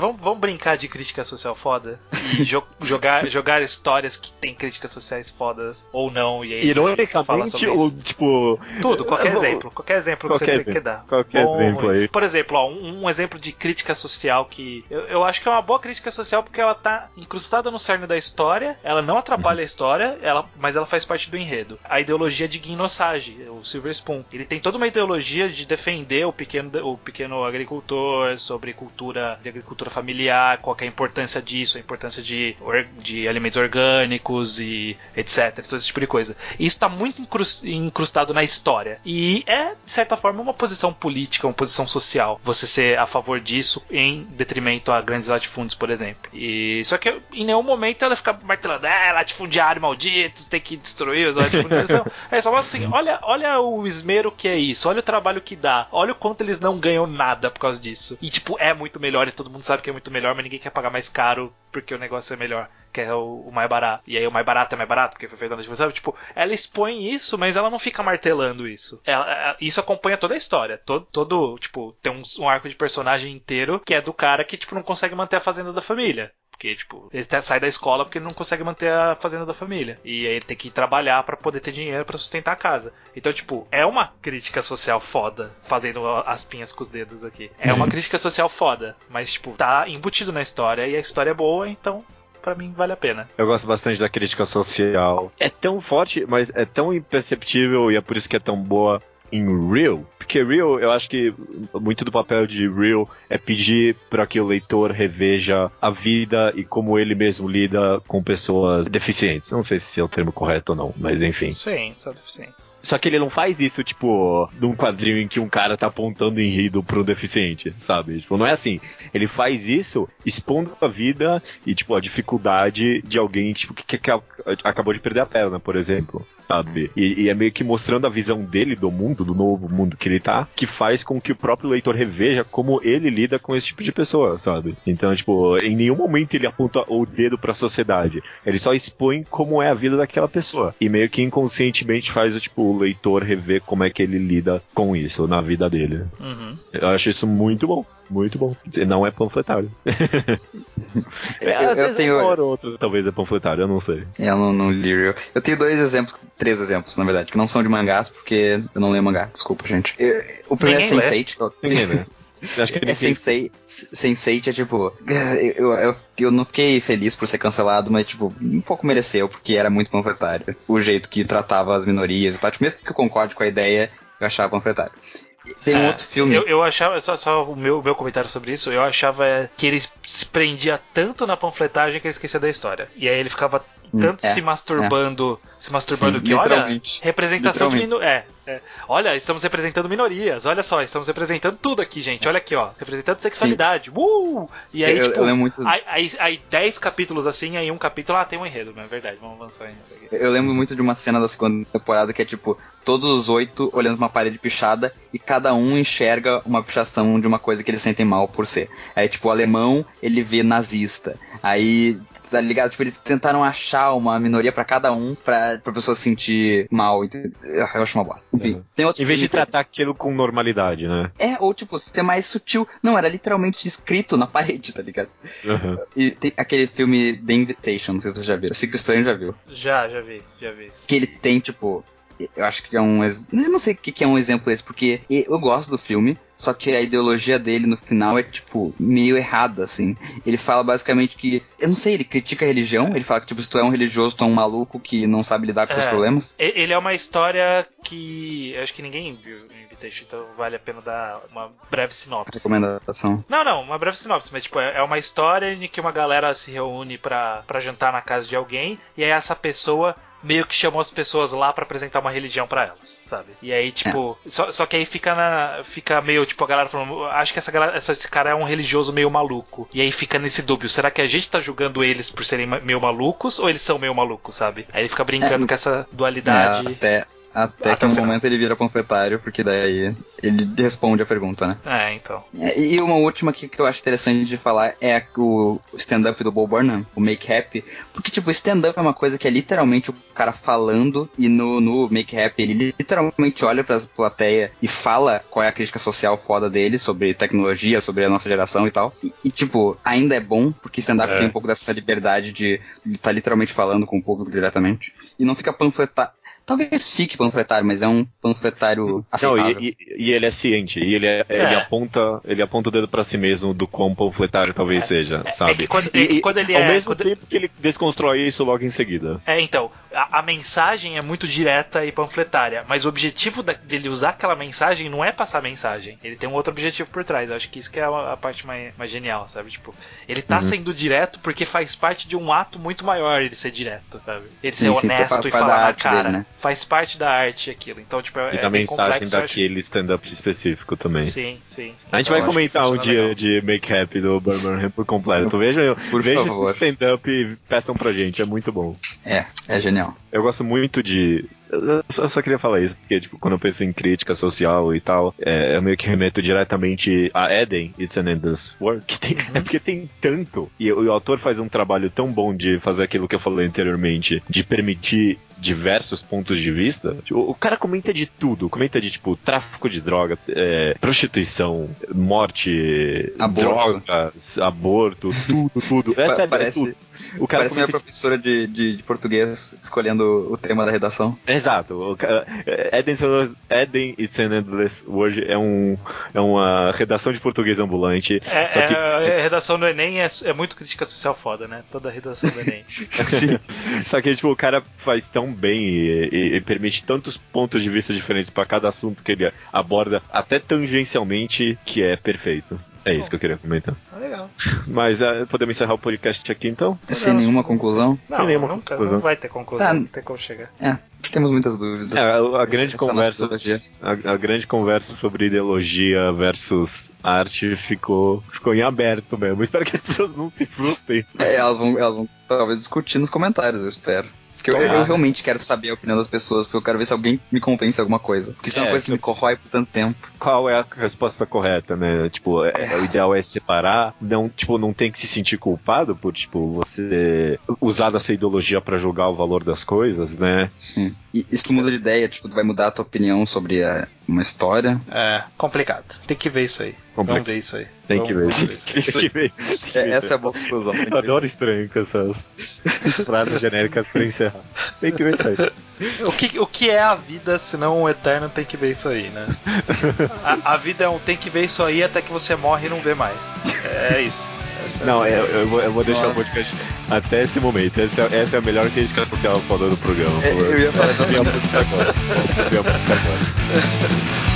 Vamos, vamos brincar de crítica social foda e jo jogar, jogar histórias que tem críticas sociais fodas ou não. E aí Ironicamente, ou tipo. Tudo, qualquer exemplo. Qualquer exemplo qualquer que você exemplo, quer dar. Qualquer Bom, exemplo aí. Por exemplo, ó, um, um, exemplo de crítica social que. Eu, eu, acho que é uma boa crítica social porque ela tá incrustada no cerne da história, ela não atrapalha a história, ela, mas ela faz parte do enredo. A ideologia de Guinosage, o Silver Spoon. Ele tem toda uma ideologia de defender o pequeno, o pequeno agricultor, sobre cultura agricultura familiar, qual é a importância disso, a importância de, de alimentos orgânicos e etc. Todo esse tipo de coisa. E isso está muito incrustado na história. E é, de certa forma, uma posição política, uma posição social. Você ser a favor disso em detrimento a grandes latifúndios, por exemplo. E só que em nenhum momento ela fica martelando, é, latifundiário malditos, tem que destruir os latifúndios. Não. É só assim, olha, olha o esmero que é isso, olha o trabalho que dá, olha o quanto eles não ganham nada por causa disso. E tipo, é muito melhor todo mundo sabe que é muito melhor, mas ninguém quer pagar mais caro porque o negócio é melhor, que é o, o mais barato. E aí o mais barato é mais barato porque foi feito na sabe? Tipo, ela expõe isso, mas ela não fica martelando isso. Ela, ela, isso acompanha toda a história. Todo, todo tipo, tem um, um arco de personagem inteiro que é do cara que, tipo, não consegue manter a fazenda da família. Porque, tipo, ele sai da escola porque ele não consegue manter a fazenda da família. E aí ele tem que trabalhar para poder ter dinheiro para sustentar a casa. Então, tipo, é uma crítica social foda, fazendo as pinhas com os dedos aqui. É uma crítica social foda, mas, tipo, tá embutido na história e a história é boa, então para mim vale a pena. Eu gosto bastante da crítica social. É tão forte, mas é tão imperceptível e é por isso que é tão boa em Real, porque Real, eu acho que muito do papel de Real é pedir para que o leitor reveja a vida e como ele mesmo lida com pessoas deficientes. Não sei se é o termo correto ou não, mas enfim. Sim, são deficientes. Só que ele não faz isso, tipo, num quadrinho em que um cara tá apontando enrido pro deficiente, sabe? Tipo, não é assim. Ele faz isso expondo a vida e, tipo, a dificuldade de alguém, tipo, que, que acabou de perder a perna, por exemplo sabe? E, e, é meio que mostrando a visão dele do mundo, do novo mundo que ele tá, que faz com que o próprio leitor reveja como ele lida com esse tipo de pessoa, sabe? Então, tipo, em nenhum momento ele aponta o dedo para a sociedade. Ele só expõe como é a vida daquela pessoa. E meio que inconscientemente faz tipo, o leitor rever como é que ele lida com isso na vida dele. Uhum. Eu acho isso muito bom. Muito bom. Não é panfletário. eu, Às vezes tenho... uma hora ou outra, talvez é panfletário, eu não sei. Eu não, não li eu. eu tenho dois exemplos, três exemplos, na verdade, que não são de mangás, porque eu não leio mangá, desculpa, gente. Eu, o primeiro Ninguém é Sense8. Ninguém lê. Acho que é Sensei, Sense8 é tipo. Eu, eu, eu não fiquei feliz por ser cancelado, mas, tipo, um pouco mereceu, porque era muito panfletário. O jeito que tratava as minorias e tal. Tipo, mesmo que eu concorde com a ideia, eu achava panfletário. Tem um é, outro filme. Eu, eu achava, só, só o meu, meu comentário sobre isso, eu achava que ele se prendia tanto na panfletagem que ele esquecia da história. E aí ele ficava tanto é, se masturbando, é. se masturbando Sim, que olha, representação de minu é, é, Olha, estamos representando minorias. Olha só, estamos representando tudo aqui, gente. Olha aqui, ó, representando sexualidade. Uh! E aí, eu, tipo, eu muito... aí, aí, aí, dez capítulos assim, aí um capítulo, ah, tem um enredo, não é verdade? Vamos avançar ainda. Eu lembro muito de uma cena da segunda temporada que é tipo todos os oito olhando uma parede pichada e cada um enxerga uma pichação de uma coisa que eles sentem mal por ser. Aí, tipo, o alemão, ele vê nazista. Aí tá ligado? Tipo, eles tentaram achar uma minoria para cada um pra, pra pessoa se sentir mal. Eu acho uma bosta. Enfim, tem outro Em vez de tratar que... aquilo com normalidade, né? É, ou tipo, ser mais sutil. Não, era literalmente escrito na parede, tá ligado? Uhum. E tem aquele filme The Invitation, não sei se vocês já viram. Cinco Estranho já viu. Já, já vi, já vi. Que ele tem, tipo, eu acho que é um. Eu não sei o que é um exemplo esse, porque eu gosto do filme, só que a ideologia dele no final é, tipo, meio errada, assim. Ele fala basicamente que. Eu não sei, ele critica a religião, ele fala que, tipo, se tu é um religioso, tu é um maluco que não sabe lidar com é, seus problemas. Ele é uma história que. Acho que ninguém viu Invitation, então vale a pena dar uma breve sinopse. Recomendação. Não, não, uma breve sinopse, mas, tipo, é, é uma história em que uma galera se reúne para jantar na casa de alguém, e aí essa pessoa meio que chamou as pessoas lá para apresentar uma religião para elas, sabe? E aí, tipo, é. só, só que aí fica na. Fica meio, tipo, a galera falando, acho que essa galera, essa, esse cara é um religioso meio maluco. E aí fica nesse dúbio, será que a gente tá julgando eles por serem meio malucos ou eles são meio malucos, sabe? Aí ele fica brincando é, com essa dualidade. É, até, até, que no momento ele vira panfletário, porque daí ele responde a pergunta, né? É, então. É, e uma última que, que eu acho interessante de falar é o stand-up do Bob Burnham, o Make Happy. Porque, tipo, stand-up é uma coisa que é literalmente o cara falando, e no, no Make Happy ele literalmente olha pra plateia e fala qual é a crítica social foda dele sobre tecnologia, sobre a nossa geração e tal. E, e tipo, ainda é bom, porque stand-up é. tem um pouco dessa liberdade de estar tá literalmente falando com o público diretamente. E não fica panfletar Talvez fique panfletário, mas é um panfletário aceitável. Não, e, e, e ele é ciente, e ele, é, é. ele, aponta, ele aponta o dedo para si mesmo do quão panfletário talvez é. seja, é, sabe? Quando, e, quando ele ao é, mesmo quando... tempo que ele desconstrói isso logo em seguida. É, então, a, a mensagem é muito direta e panfletária, mas o objetivo da, dele usar aquela mensagem não é passar a mensagem, ele tem um outro objetivo por trás. Eu acho que isso que é a, a parte mais, mais genial, sabe? Tipo, ele tá uhum. sendo direto porque faz parte de um ato muito maior ele ser direto, sabe? Ele ser sim, honesto e falar na cara. Dele, né? Faz parte da arte aquilo. Então, tipo, é, e da mensagem complexo, daquele stand-up específico também. Sim, sim. A gente então, vai comentar um dia legal. de Make Happy do Birmingham por completo. Veja, por veja esse stand-up e peçam pra gente, é muito bom. É, é genial. Eu gosto muito de eu só, só, queria falar isso, porque, tipo, quando eu penso em crítica social e tal, é, eu meio que remeto diretamente a Eden, It's an Endless Work. Que tem, uhum. É porque tem tanto. E o, autor faz um trabalho tão bom de fazer aquilo que eu falei anteriormente, de permitir diversos pontos de vista. Tipo, o cara comenta de tudo, comenta de tipo tráfico de droga, é, prostituição, morte, aborto. drogas, aborto, tudo, tudo. É Parece... tudo. O cara Parece minha professora de, de, de, português escolhendo o tema da redação. Exato. Eden, an Endless World é, um, é uma redação de português ambulante. É, que... é a redação do Enem é, é muito crítica social foda, né? Toda a redação do Enem. Sim. Só que, tipo, o cara faz tão bem e, e, e permite tantos pontos de vista diferentes para cada assunto que ele aborda, até tangencialmente, que é perfeito. É isso que eu queria comentar. Ah, legal. Mas uh, podemos encerrar o podcast aqui então? Sem nenhuma conclusão? Não, Sem nenhuma nunca, conclusão. não vai ter conclusão, tá. não tem como chegar. É, temos muitas dúvidas. É, a, a grande conversa, a, a, grande conversa sobre ideologia versus arte ficou, ficou em aberto mesmo. Espero que as pessoas não se frustrem. É, elas vão, elas vão talvez discutir nos comentários, eu espero. Porque eu, eu, realmente quero saber a opinião das pessoas, porque eu quero ver se alguém me convence alguma coisa. Porque isso é, é uma coisa que me corrói por tanto tempo. Qual é a resposta correta, né? Tipo, é, é. o ideal é separar, não, tipo, não tem que se sentir culpado por, tipo, você usar da sua ideologia para julgar o valor das coisas, né? Sim. E isso que muda de ideia, tipo, tu vai mudar a tua opinião sobre a, uma história. É, complicado. Tem que ver isso aí. Vamos ver isso aí. Tem que ver. Tem que ver. É, essa é a boa conclusão. Eu adoro estranho com essas frases genéricas pra encerrar. Tem que ver isso aí. O que, o que é a vida se não um eterno tem que ver isso aí, né? A, a vida é um tem que ver isso aí até que você morre e não vê mais. É isso. Essa não, é, eu, vou, eu vou deixar Nossa. o podcast até esse momento. Essa, essa é a melhor crítica social do programa. É, eu ia falar essa a música agora. Vamos a música agora.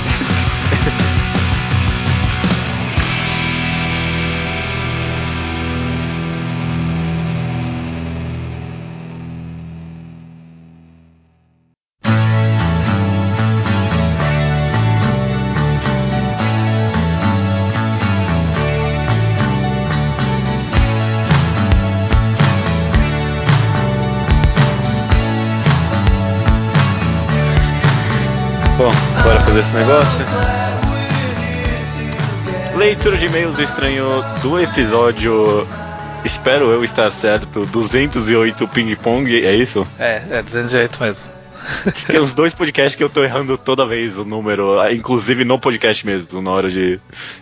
negócio. Leitura de e-mails estranho do episódio. Espero eu estar certo. 208 Ping Pong, é isso? É, é 208 mesmo. Tem uns dois podcasts que eu tô errando toda vez o número, inclusive no podcast mesmo, na hora de,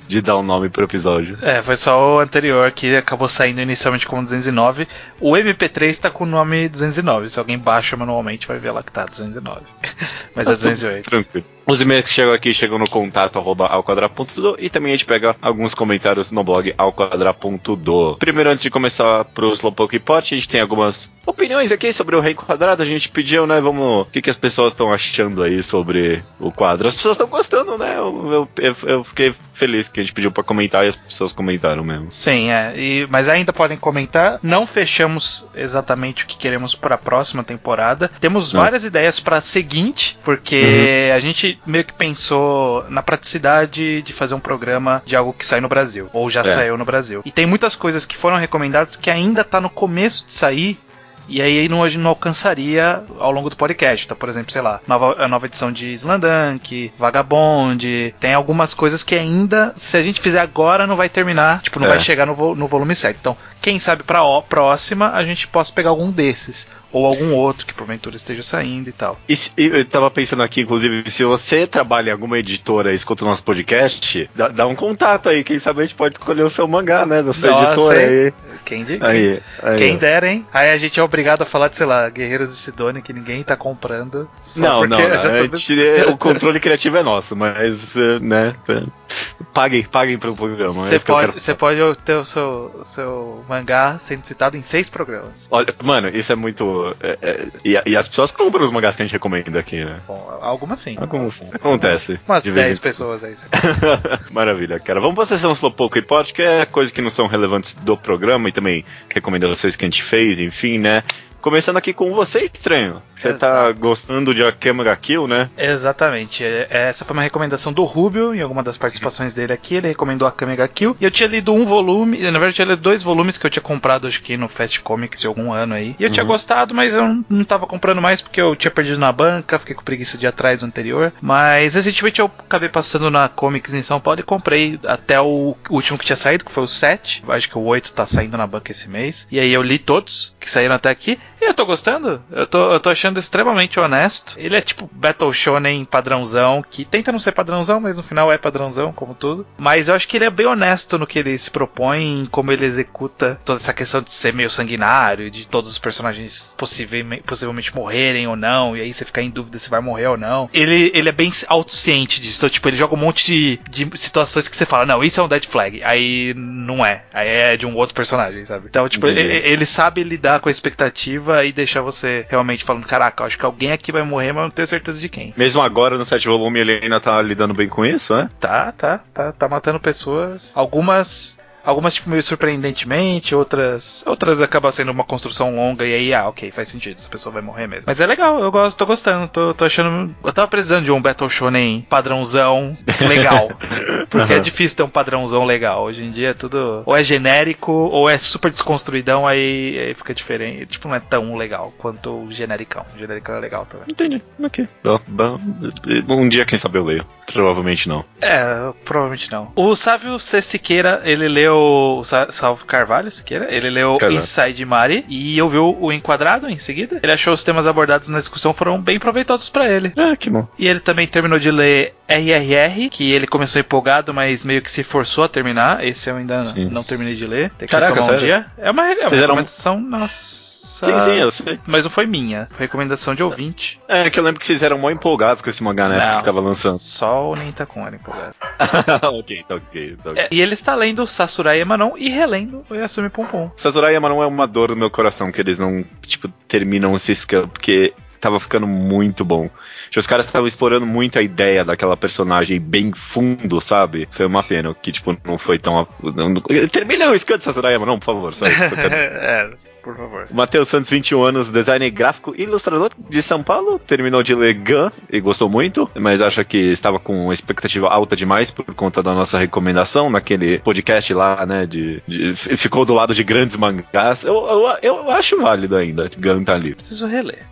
de dar o um nome pro episódio. É, foi só o anterior que acabou saindo inicialmente como 209. O MP3 tá com o nome 209. Se alguém baixa manualmente, vai ver lá que tá 209. Mas é 208. Tranquilo. Os e-mails que chegam aqui chegam no contato arroba alquadra.do e também a gente pega alguns comentários no blog alquadra.do. Primeiro, antes de começar pro Slowpoke Pot, a gente tem algumas opiniões aqui sobre o Rei Quadrado. A gente pediu, né? Vamos. O que, que as pessoas estão achando aí sobre o quadro? As pessoas estão gostando, né? Eu, eu, eu, fiquei feliz que a gente pediu para comentar e as pessoas comentaram mesmo. Sim, é. E, mas ainda podem comentar. Não fechamos exatamente o que queremos para a próxima temporada. Temos Não. várias ideias para a seguinte, porque uhum. a gente meio que pensou na praticidade de fazer um programa de algo que sai no Brasil, ou já é. saiu no Brasil. E tem muitas coisas que foram recomendadas que ainda tá no começo de sair e aí não, gente não alcançaria ao longo do podcast. Então, por exemplo, sei lá, nova, a nova edição de Slandunk, Vagabond, tem algumas coisas que ainda, se a gente fizer agora, não vai terminar, tipo, não é. vai chegar no, no volume 7. Então, quem sabe pra ó, próxima a gente possa pegar algum desses ou algum outro que porventura esteja saindo e tal. E, eu tava pensando aqui, inclusive, se você trabalha em alguma editora e escuta o nosso podcast, dá, dá, um contato aí, quem sabe a gente pode escolher o seu mangá, né, da sua Nossa, editora aí. Quem, de, aí, aí, quem dera, hein? Aí a gente é obrigado a falar de, sei lá, Guerreiros de Sidônia que ninguém tá comprando. não, não, não. Tô... É, o controle criativo é nosso, mas, eh, né, paguem, paguem pro programa. Você pode, você pode ter o seu, o seu mangá sendo citado em seis programas. Olha, mano, isso é muito. É, é, e, e, as pessoas compram os mangás que a gente recomenda aqui, né? Bom, algumas sim. Algumas. Acontece. Umas 10 em... pessoas aí. Maravilha, cara. Vamos pra sessão Slowpoke Report, que é coisa que não são relevantes do programa e também recomendações que a gente fez, enfim, né? Começando aqui com você, estranho. Você tá gostando de Akema ga Kill, né? Exatamente. É, essa foi uma recomendação do Rubio, em alguma das participações dele aqui. Ele recomendou Akame ga Kill. E eu tinha lido um volume, na verdade, eu tinha lido dois volumes que eu tinha comprado, acho que no Fast Comics de algum ano aí. E eu uhum. tinha gostado, mas eu não tava comprando mais porque eu tinha perdido na banca, fiquei com preguiça de atrás do anterior. Mas recentemente eu acabei passando na Comics em São Paulo e comprei até o último que tinha saído, que foi o 7. Acho que o 8 tá saindo na banca esse mês. E aí eu li todos que saíram até aqui. E eu tô gostando. Eu tô, eu tô achando extremamente honesto. Ele é tipo Battle Shonen padrãozão, que tenta não ser padrãozão, mas no final é padrãozão, como tudo. Mas eu acho que ele é bem honesto no que ele se propõe, como ele executa toda essa questão de ser meio sanguinário, de todos os personagens possivelmente, possivelmente morrerem ou não, e aí você ficar em dúvida se vai morrer ou não. Ele, ele é bem autociente disso. Então, tipo, ele joga um monte de, de situações que você fala, não, isso é um dead flag. Aí não é. Aí é de um outro personagem, sabe? Então, tipo, ele, ele sabe lidar com a expectativa e deixar você realmente falando: caraca, acho que alguém aqui vai morrer, mas não tenho certeza de quem. Mesmo agora no sétimo volume ele ainda tá lidando bem com isso, né? Tá, tá, tá, tá matando pessoas. Algumas Algumas, tipo, meio surpreendentemente, outras. Outras acaba sendo uma construção longa e aí, ah, ok, faz sentido, essa pessoa vai morrer mesmo. Mas é legal, eu gosto, tô gostando, tô, tô achando. Eu tava precisando de um Battle Shonen padrãozão legal. porque uhum. é difícil ter um padrãozão legal. Hoje em dia é tudo. Ou é genérico, ou é super desconstruidão, aí, aí fica diferente. Tipo, não é tão legal quanto o genericão. O genericão é legal também. Entendi, ok. Um dia, quem sabe, eu leio. Provavelmente não. É, provavelmente não. O Sávio C. Siqueira, ele leu o Salvo Carvalho, Siqueira, ele leu Caramba. Inside Mari e ouviu o Enquadrado em seguida. Ele achou os temas abordados na discussão foram bem proveitosos para ele. Ah, que bom. E ele também terminou de ler RRR, que ele começou empolgado, mas meio que se forçou a terminar. Esse eu ainda Sim. não terminei de ler. Tem que Caraca, tomar um sério? dia. É uma, é uma recomendação, nossa sim, sim, eu sei. Mas não foi minha. Foi recomendação de ouvinte. É, que eu lembro que vocês eram mó empolgados com esse mangá na época que tava lançando. Só o Nintakun era empolgado. ok, tá ok. Tá okay. É, e ele está lendo Sasurai Emanon e relendo o Yasumi Pum. Sasurai Emanon é uma dor no meu coração que eles não, tipo, terminam esse scan, porque tava ficando muito bom. Os caras estavam explorando muito a ideia daquela personagem bem fundo, sabe? Foi uma pena que, tipo, não foi tão. Termina o scan de Sasurayama, não, por favor. Só, só quero... é, por favor. Matheus Santos, 21 anos, designer gráfico e ilustrador de São Paulo. Terminou de ler Gun e gostou muito, mas acha que estava com expectativa alta demais por conta da nossa recomendação naquele podcast lá, né? De, de ficou do lado de grandes mangás. Eu, eu, eu acho válido ainda. Gun tá ali. Preciso reler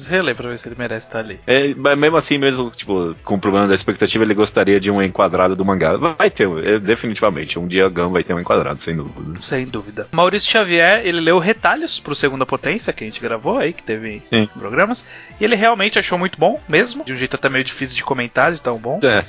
preciso reler pra ver se ele merece estar ali. É, mas mesmo assim, mesmo, tipo, com o problema da expectativa, ele gostaria de um enquadrado do mangá. Vai ter, é, definitivamente. Um dia Gun vai ter um enquadrado, sem dúvida. Sem dúvida. Maurício Xavier, ele leu Retalhos pro Segunda Potência, que a gente gravou aí, que teve Sim. programas. E ele realmente achou muito bom, mesmo. De um jeito até meio difícil de comentar, de tão bom. É.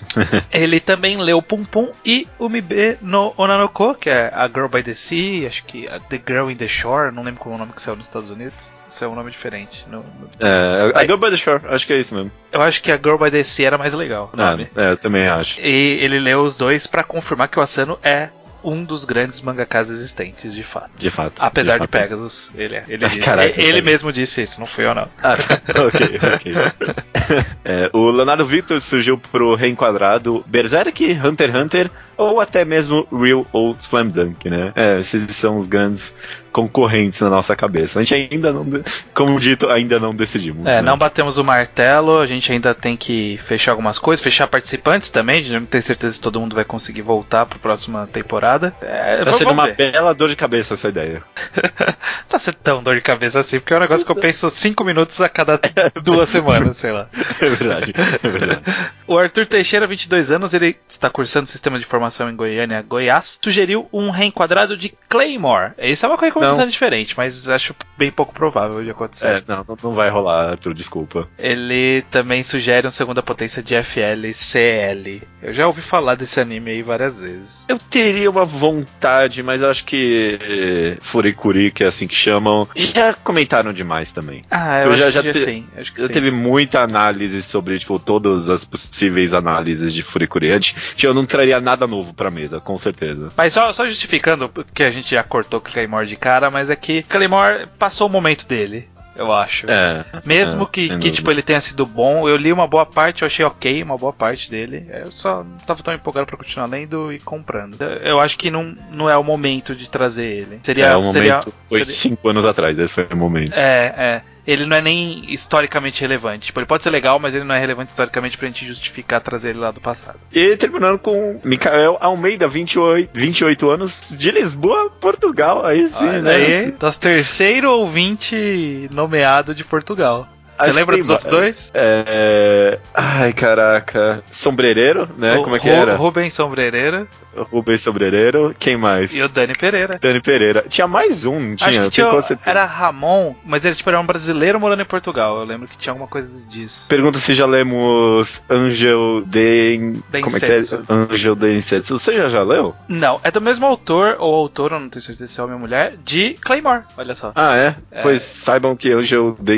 Ele também leu Pum Pum e Umibe no Onanoko, que é a Girl by the Sea, acho que a The Girl in the Shore, não lembro como é o nome que saiu nos Estados Unidos. Isso é um nome diferente. No- no- É, a Vai. Girl by the Shore, acho que é isso mesmo. Eu acho que a Girl by the Sea era mais legal. Ah, é, eu também acho. E ele leu os dois pra confirmar que o Asano é um dos grandes mangakas existentes, de fato. De fato. Apesar de, fato. Pegasus, ele é. Ele, Ah, disse. caraca, ele mesmo disse isso, não fui eu não. Ah, tá. ok, ok. É, o Leonardo Victor surgiu pro reenquadrado Berserk, Hunter x Hunter ou até mesmo Real ou Slam Dunk, né? É, esses são os grandes concorrentes na nossa cabeça. A gente ainda não, como dito, ainda não decidimos. É, né? não batemos o martelo, a gente ainda tem que fechar algumas coisas, fechar participantes também, a gente não tem certeza se todo mundo vai conseguir voltar pra próxima temporada. É, Tá sendo uma bela dor de cabeça essa ideia. Tá sendo tão dor de cabeça assim, porque é um negócio que eu penso 5 minutos a cada duas semanas, sei lá. É verdade, é verdade. O Arthur Teixeira, 22 anos, ele está cursando Sistema de Informação em Goiânia, Goiás, sugeriu um reenquadrado de Claymore. Isso é uma coisa completamente diferente, mas acho bem pouco provável de acontecer. É, não, não- vai rolar, Arthur, desculpa. Ele também sugere um segunda potência de FLCL. Eu já ouvi falar desse anime aí várias vezes. Eu teria uma vontade, mas eu acho que eh, Furikuri, que é assim que chamam, já comentaram demais também. Ah, eu, Eu acho já- já te- sim. Acho que Já sim. teve muita análise sobre, tipo, todas as possíveis análises de Furikuri. Antes, eu não traria nada novo pra mesa, com certeza. Mas só, só justificando, porque a gente já cortou Claymore de cara, mas é que Claymore passou o momento dele, eu acho. É. Mesmo é, que, que tipo, ele tenha sido bom, eu li uma boa parte, eu achei ok uma boa parte dele. Eu só não tava tão empolgado pra continuar lendo e comprando. Eu acho que não, não é o momento de trazer ele. Seria. é, o momento seria, foi seria- cinco anos atrás, esse foi o momento. É, é. Ele não é nem historicamente relevante. Tipo, ele pode ser legal, mas ele não é relevante historicamente pra gente justificar trazer ele lá do passado. E terminando com Mikael Almeida, 28, 28 anos, de Lisboa, Portugal. Aí sim, Olha né? aí, nosso terceiro ouvinte nomeado de Portugal. Você lembra dos outros dois? É... Ai, caraca. Sombrereiro, né? O Como é que Ru- era? Rubens Sombrereira Rubens Sombrereiro. Quem mais? e o Dani Pereira. Dani Pereira. Tinha mais um, tinha? Acho que tinha, era Ramon, mas ele tipo, era um brasileiro morando em Portugal. Eu lembro que tinha alguma coisa disso. Pergunta se já lemos Angel de... Como é que é? Densetsu. Angel de Insetsu. Você já, já leu? Não, é do mesmo autor, ou autor, eu não tenho certeza se é homem ou mulher, de Claymore. Olha só. Ah, é? É. Pois saibam que Angel de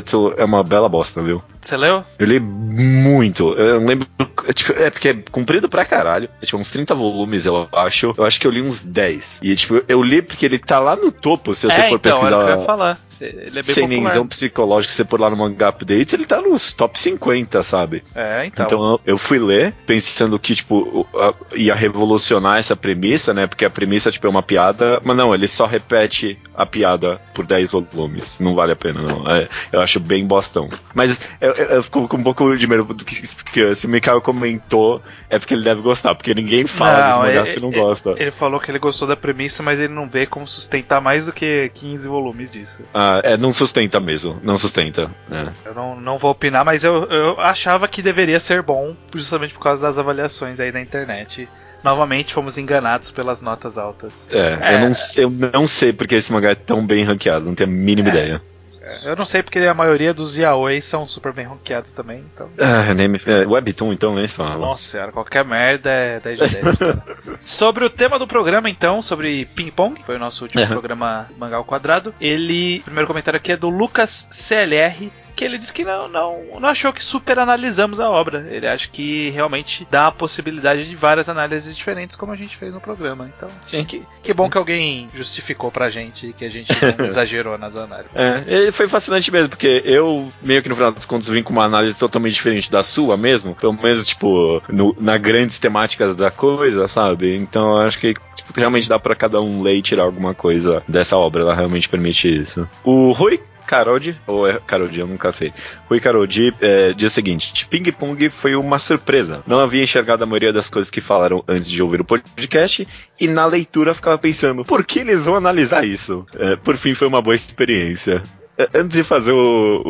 Insetsu é uma bela bosta, viu? Você leu? Eu li muito. Eu lembro. é, tipo, É porque é comprido pra caralho. É tipo uns 30 volumes, eu acho. Eu acho que eu li uns 10. E tipo, eu li porque ele tá lá no topo, se você é, for então, era o que eu ia pesquisar. falar. Ele é bem Sem popular. nenzão psicológico, você pôr lá no Manga Updates, ele tá nos top 50, sabe? É, então. Então eu- fui ler pensando que, tipo, ia revolucionar essa premissa, né? Porque a premissa, tipo, é uma piada, mas não, ele só repete a piada por 10 volumes. Não vale a pena, não. É, eu acho bem bostão. Mas eu, eu, eu fico com um pouco de medo, porque, porque se o Mikael comentou, é porque ele deve gostar, porque ninguém fala desse mangá ele- se não ele- gosta. Ele falou que ele gostou da premissa, mas ele não vê como sustentar mais do que 15 volumes disso. Ah, é, não sustenta mesmo, não sustenta. né? Eu não, não vou opinar, mas eu, eu achava que deveria ser bom, justamente por causa das avaliações aí na internet. Novamente fomos enganados pelas notas altas. É, É. Eu, não, sei- eu não sei porque esse mangá é tão bem ranqueado, não tenho a mínima É. ideia. Eu não sei porque a maioria dos yaois são super bem ranqueados também, então. Ah, nem me... é, Webtoon, então, nem fala. Nossa senhora, qualquer merda é 10 de 10. cara. sobre o tema do programa, então, sobre Ping Pong, que foi o nosso último programa Mangá ao Quadrado. Ele, o primeiro comentário aqui é do Lucas CLR. Que ele disse que não, não, não achou que super analisamos a obra. Ele acha que realmente dá a possibilidade de várias análises diferentes, como a gente fez no programa. Então, Sim. que, que bom que alguém justificou pra gente que a gente exagerou nas análises. É, foi fascinante mesmo, porque eu, meio que no final das contas, vim com uma análise totalmente diferente da sua mesmo. Pelo menos, tipo, no, na grandes temáticas da coisa, sabe? Então eu acho que realmente dá pra cada um ler e tirar alguma coisa dessa obra. Ela realmente permite isso. O Rui Carodi, ou é Carodi, eu nunca sei. Rui Carodi é, diz o seguinte: Ping Pong foi uma surpresa. Não havia enxergado a maioria das coisas que falaram antes de ouvir o podcast, e na leitura ficava pensando, por que eles vão analisar isso? É, por fim, foi uma boa experiência. Antes de fazer o,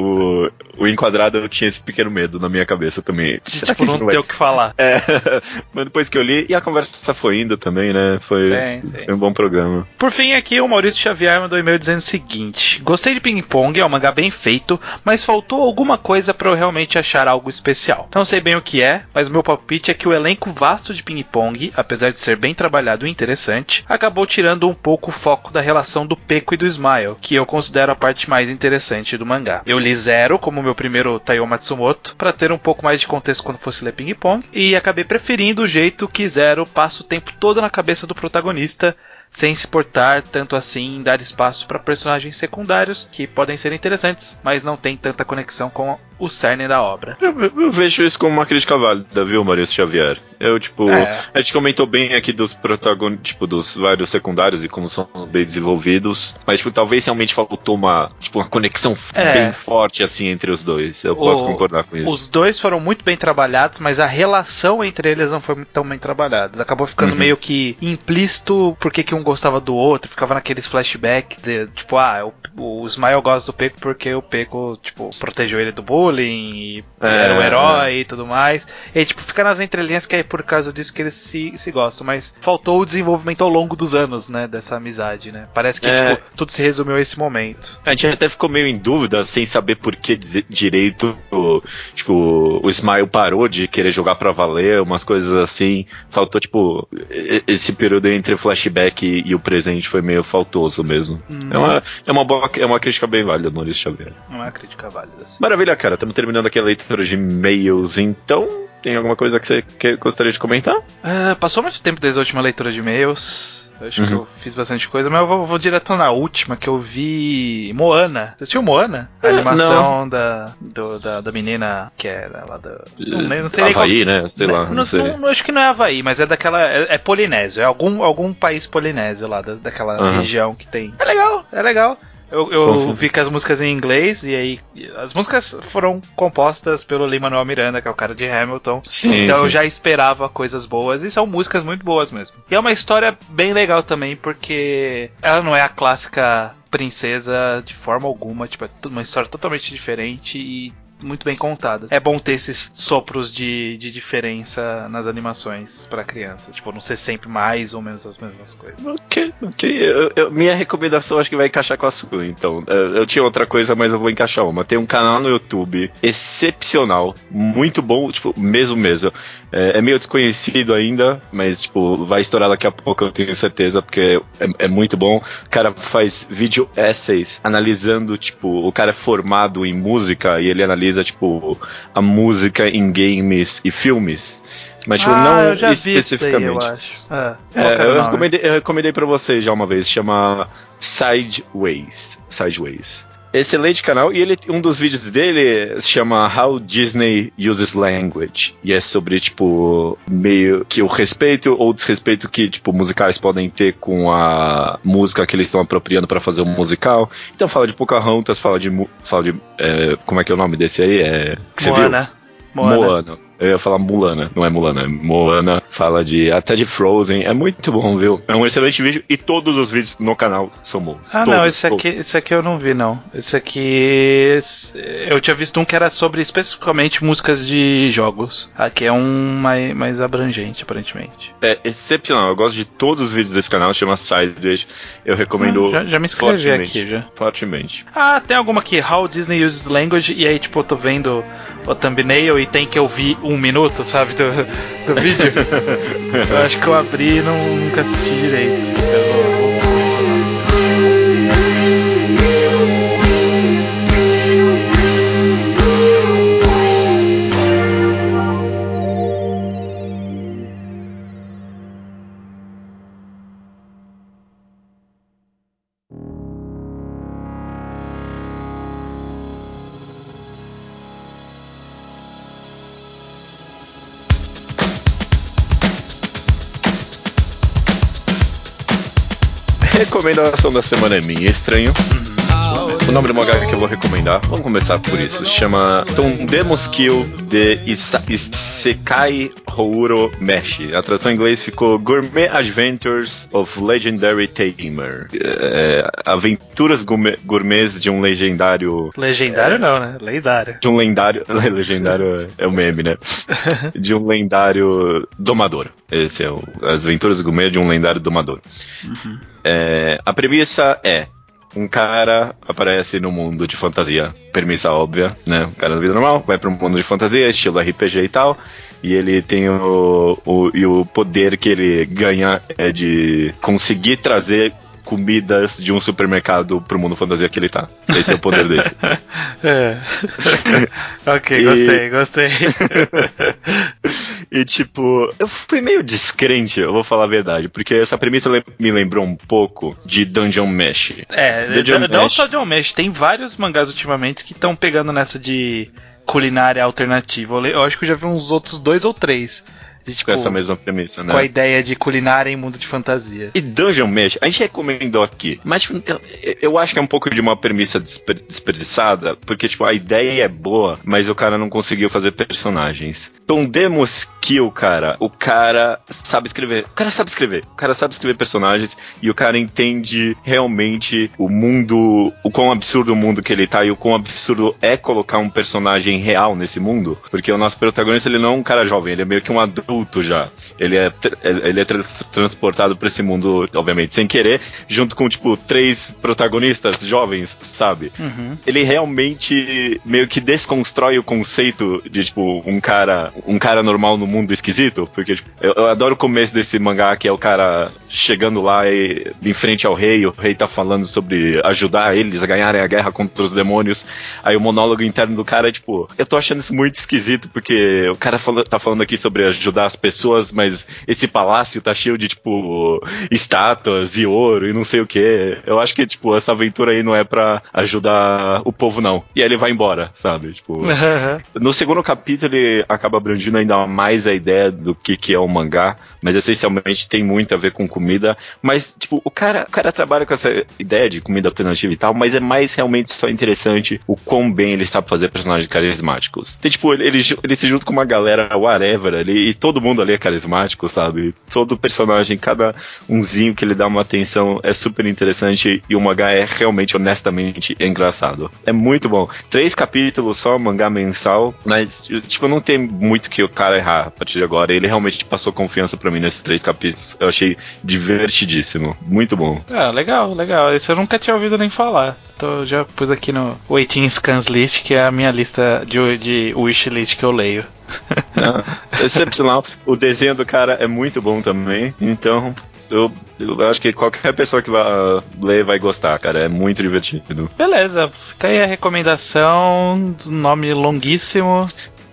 o, o, enquadrado, eu tinha esse pequeno medo na minha cabeça também. De, tipo, não, não ter o que falar. É, mas depois que eu li, e a conversa foi indo também, né? Foi, sim, sim. foi um bom programa. Por fim, aqui o Maurício Xavier mandou um e-mail dizendo o seguinte: Gostei de Ping Pong, é um mangá bem feito, mas faltou alguma coisa para eu realmente achar algo especial. Não sei bem o que é, mas meu palpite é que o elenco vasto de Ping Pong, apesar de ser bem trabalhado e interessante, acabou tirando um pouco o foco da relação do Peco e do Smile, que eu considero a parte mais interessante do mangá. Eu li Zero como meu primeiro Taiyo Matsumoto, para ter um pouco mais de contexto quando fosse ler Ping Pong, e acabei preferindo o jeito que Zero passa o tempo todo na cabeça do protagonista, sem se portar tanto assim em dar espaço para personagens secundários que podem ser interessantes, mas não tem tanta conexão com o cerne da obra. Eu, eu, vejo isso como uma crítica válida, viu, Maurício Xavier? Eu, tipo, é. a gente comentou bem aqui dos protagonistas, tipo, dos vários secundários e como são bem desenvolvidos, mas, tipo, talvez realmente faltou uma, tipo, uma conexão é. bem forte, assim, entre os dois. Eu o, posso concordar com isso. Os dois foram muito bem trabalhados, mas a relação entre eles não foi tão bem trabalhada. Acabou ficando uhum. meio que implícito porque que um gostava do outro, ficava naqueles flashbacks de, tipo, ah, o, o Smile gosta do Peco porque o Peco, tipo, protegeu ele do bullying e é, era um herói é. e tudo mais. E tipo, fica nas entrelinhas que é por causa disso que eles se, se gostam, mas faltou o desenvolvimento ao longo dos anos, né, dessa amizade, né? Parece que é. tipo, tudo se resumiu a esse momento. A gente até ficou meio em dúvida, sem saber por que direito, o, tipo, o Smile parou de querer jogar pra valer, umas coisas assim. Faltou, tipo, esse período entre o flashback e, e o presente foi meio faltoso mesmo. Hum. É, uma, é, uma boa, é uma crítica bem válida, Maurício Xavier. É uma crítica válida, sim. Maravilha, cara. Estamos terminando aqui a leitura de e-mails, então. Tem alguma coisa que você que gostaria de comentar? Uh, passou muito tempo desde a última leitura de e-mails. Acho uhum. que eu fiz bastante coisa, mas eu vou, vou, direto na última, que eu vi Moana. Você assistiu Moana? A é, animação da, do, da, da menina que é lá do. Não, não sei Havaí, qual... né? Sei lá. Não, não, sei. não, acho que não é Havaí, mas é daquela. É, é polinésio. É algum, algum país polinésio lá, da, daquela uhum. região que tem. É legal, é legal. Eu, eu vi que as músicas em inglês, e aí as músicas foram compostas pelo Lin-Manuel Miranda, que é o cara de Hamilton. Sim, então sim. eu já esperava coisas boas, e são músicas muito boas mesmo. E é uma história bem legal também, porque ela não é a clássica princesa de forma alguma, tipo, é uma história totalmente diferente e muito bem contadas. É bom ter esses sopros de, de diferença nas animações para criança. Tipo, não ser sempre mais ou menos as mesmas coisas. Ok, ok. Eu, eu, minha recomendação acho que vai encaixar com a sua, então. Eu, eu, tinha outra coisa, mas eu vou encaixar uma. Tem um canal no YouTube excepcional, muito bom, tipo, mesmo mesmo. É, é meio desconhecido ainda, mas, tipo, vai estourar daqui a pouco, eu tenho certeza, porque é, é muito bom. O cara faz vídeo essays analisando, tipo, o cara é formado em música e ele analisa tipo, a música em games e filmes. Mas, tipo, ah, não especificamente. Daí, eu acho. Ah, é, eu, recomendei, eu recomendei pra vocês já uma vez, chama Sideways. Sideways excelente canal e ele um dos vídeos dele se chama How Disney Uses Language e é sobre tipo meio que o respeito ou desrespeito que tipo musicais podem ter com a música que eles estão apropriando para fazer um musical. Então fala de Pocahontas, fala de fala de é, como é que é o nome desse aí? É Moana. Moana. Moana. Eu ia falar Mulana, não é Mulana, é Moana. Fala de até de Frozen. É muito bom, viu? É um excelente vídeo e todos os vídeos no canal são bons. Ah, todos, não, esse aqui, esse aqui eu não vi, não. Esse aqui. Eu tinha visto um que era sobre especificamente músicas de jogos. Aqui é um mais, mais abrangente, aparentemente. É excepcional. Eu gosto de todos os vídeos desse canal, chama Sideways. Eu recomendo. Ah, já, já, me inscrevi aqui já. Fortemente. Ah, tem alguma aqui, How Disney Uses Language, e aí, tipo, eu tô vendo o thumbnail e tem que ouvir um minuto, sabe, do, do vídeo. eu acho que eu abri e não, nunca assisti direito. Recomendação da semana é minha, estranho. O nome do mangá que eu vou recomendar, vamos começar por isso, chama Tondemos Kill de Isa Isekai Houro Meshi. A tradução em inglês ficou Gourmet Adventures of Legendary Tamer. É, aventuras gourmets de um legendário. Legendário é, não, né? Lendário. De um lendário. Legendário é o meme, né? de um lendário domador. Esse é o, as aventuras gourmet de um lendário domador. Uhum. É, a premissa é um cara aparece no mundo de fantasia. Premissa óbvia, né? Um cara da vida normal, vai para um mundo de fantasia, estilo RPG e tal. E ele tem o, o, e o poder que ele ganha é de conseguir trazer comidas de um supermercado pro mundo fantasia que ele tá. Esse é o poder dele. é. ok, e... gostei, gostei. e tipo, eu fui meio descrente, eu vou falar a verdade, porque essa premissa me lembrou um pouco de Dungeon Mesh. É, Dungeon não Mesh... só Dungeon Mesh, tem vários mangás ultimamente que estão pegando nessa de culinária alternativa. Eu acho que eu já vi uns outros dois ou três. De, tipo, com essa mesma premissa, né? Com a ideia de culinária em mundo de fantasia. E Dungeon Mesh, a gente recomendou aqui, mas tipo, eu, eu, acho que é um pouco de uma premissa desper desperdiçada, porque tipo, a ideia é boa, mas o cara não conseguiu fazer personagens. Então demos que o cara, o cara sabe escrever, o cara sabe escrever, o cara sabe escrever personagens e o cara entende realmente o mundo, o quão absurdo o mundo que ele tá e o quão absurdo é colocar um personagem real nesse mundo, porque o nosso protagonista ele não é um cara jovem, ele é meio que um adulto já. Ele é, ele é trans, transportado para esse mundo, obviamente, sem querer, junto com, tipo, três protagonistas jovens, sabe? Uhum. Ele realmente meio que desconstrói o conceito de, tipo, um cara, um cara normal no mundo esquisito, porque tipo, eu, eu, adoro o começo desse mangá, que é o cara chegando lá e, em frente ao rei, o rei tá falando sobre ajudar eles a ganharem a guerra contra os demônios. Aí o monólogo interno do cara é, tipo, eu tô achando isso muito esquisito, porque o cara fala, tá falando aqui sobre ajudar as pessoas, mas esse palácio tá cheio de, tipo, estátuas e ouro e não sei o que. Eu acho que, tipo, essa aventura aí não é para ajudar o povo, não. E aí ele vai embora, sabe? Tipo, no segundo capítulo ele acaba abrangindo ainda mais a ideia do que, que é o mangá, mas essencialmente tem muito a ver com comida. Mas, tipo, o cara, o cara trabalha com essa ideia de comida alternativa e tal, mas é mais realmente só interessante o quão bem ele sabe fazer personagens carismáticos. Tem, tipo, ele, ele, ele se junta com uma galera, whatever, ali, e todo mundo ali é carismático, sabe? Todo personagem, cada umzinho que ele dá uma atenção é super interessante e o mangá é realmente, honestamente, engraçado. É muito bom. Três capítulos só, mangá mensal, mas, tipo, não tem muito que o cara errar a partir de agora. Ele realmente passou confiança para mim nesses três capítulos. Eu achei divertidíssimo. Muito bom. Ah, legal, legal. Esse eu nunca tinha ouvido nem falar. Tô, já pus aqui no Waiting Scans List, que é a minha lista de, de wishlist que eu leio. É excepcional. O desenho do cara é muito bom também. Então, eu, eu, acho que qualquer pessoa que vai ler vai gostar, cara. É muito divertido. Beleza, fica aí a recomendação do nome longuíssimo.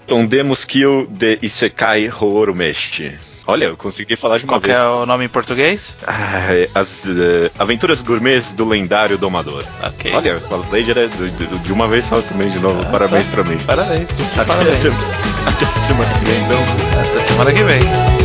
Tondemos Kill de Isekai Horomeshi. Olha, eu consegui falar de uma Qual vez. Qual é o nome em português? Ah, as uh, Aventuras Gourmets do Lendário Domador. Ok. Olha, falei de, de, de uma vez só também, de novo. Ah, parabéns só. pra mim. Parabéns. Até, Parabéns. Semana, até semana que vem, então. Até semana que vem.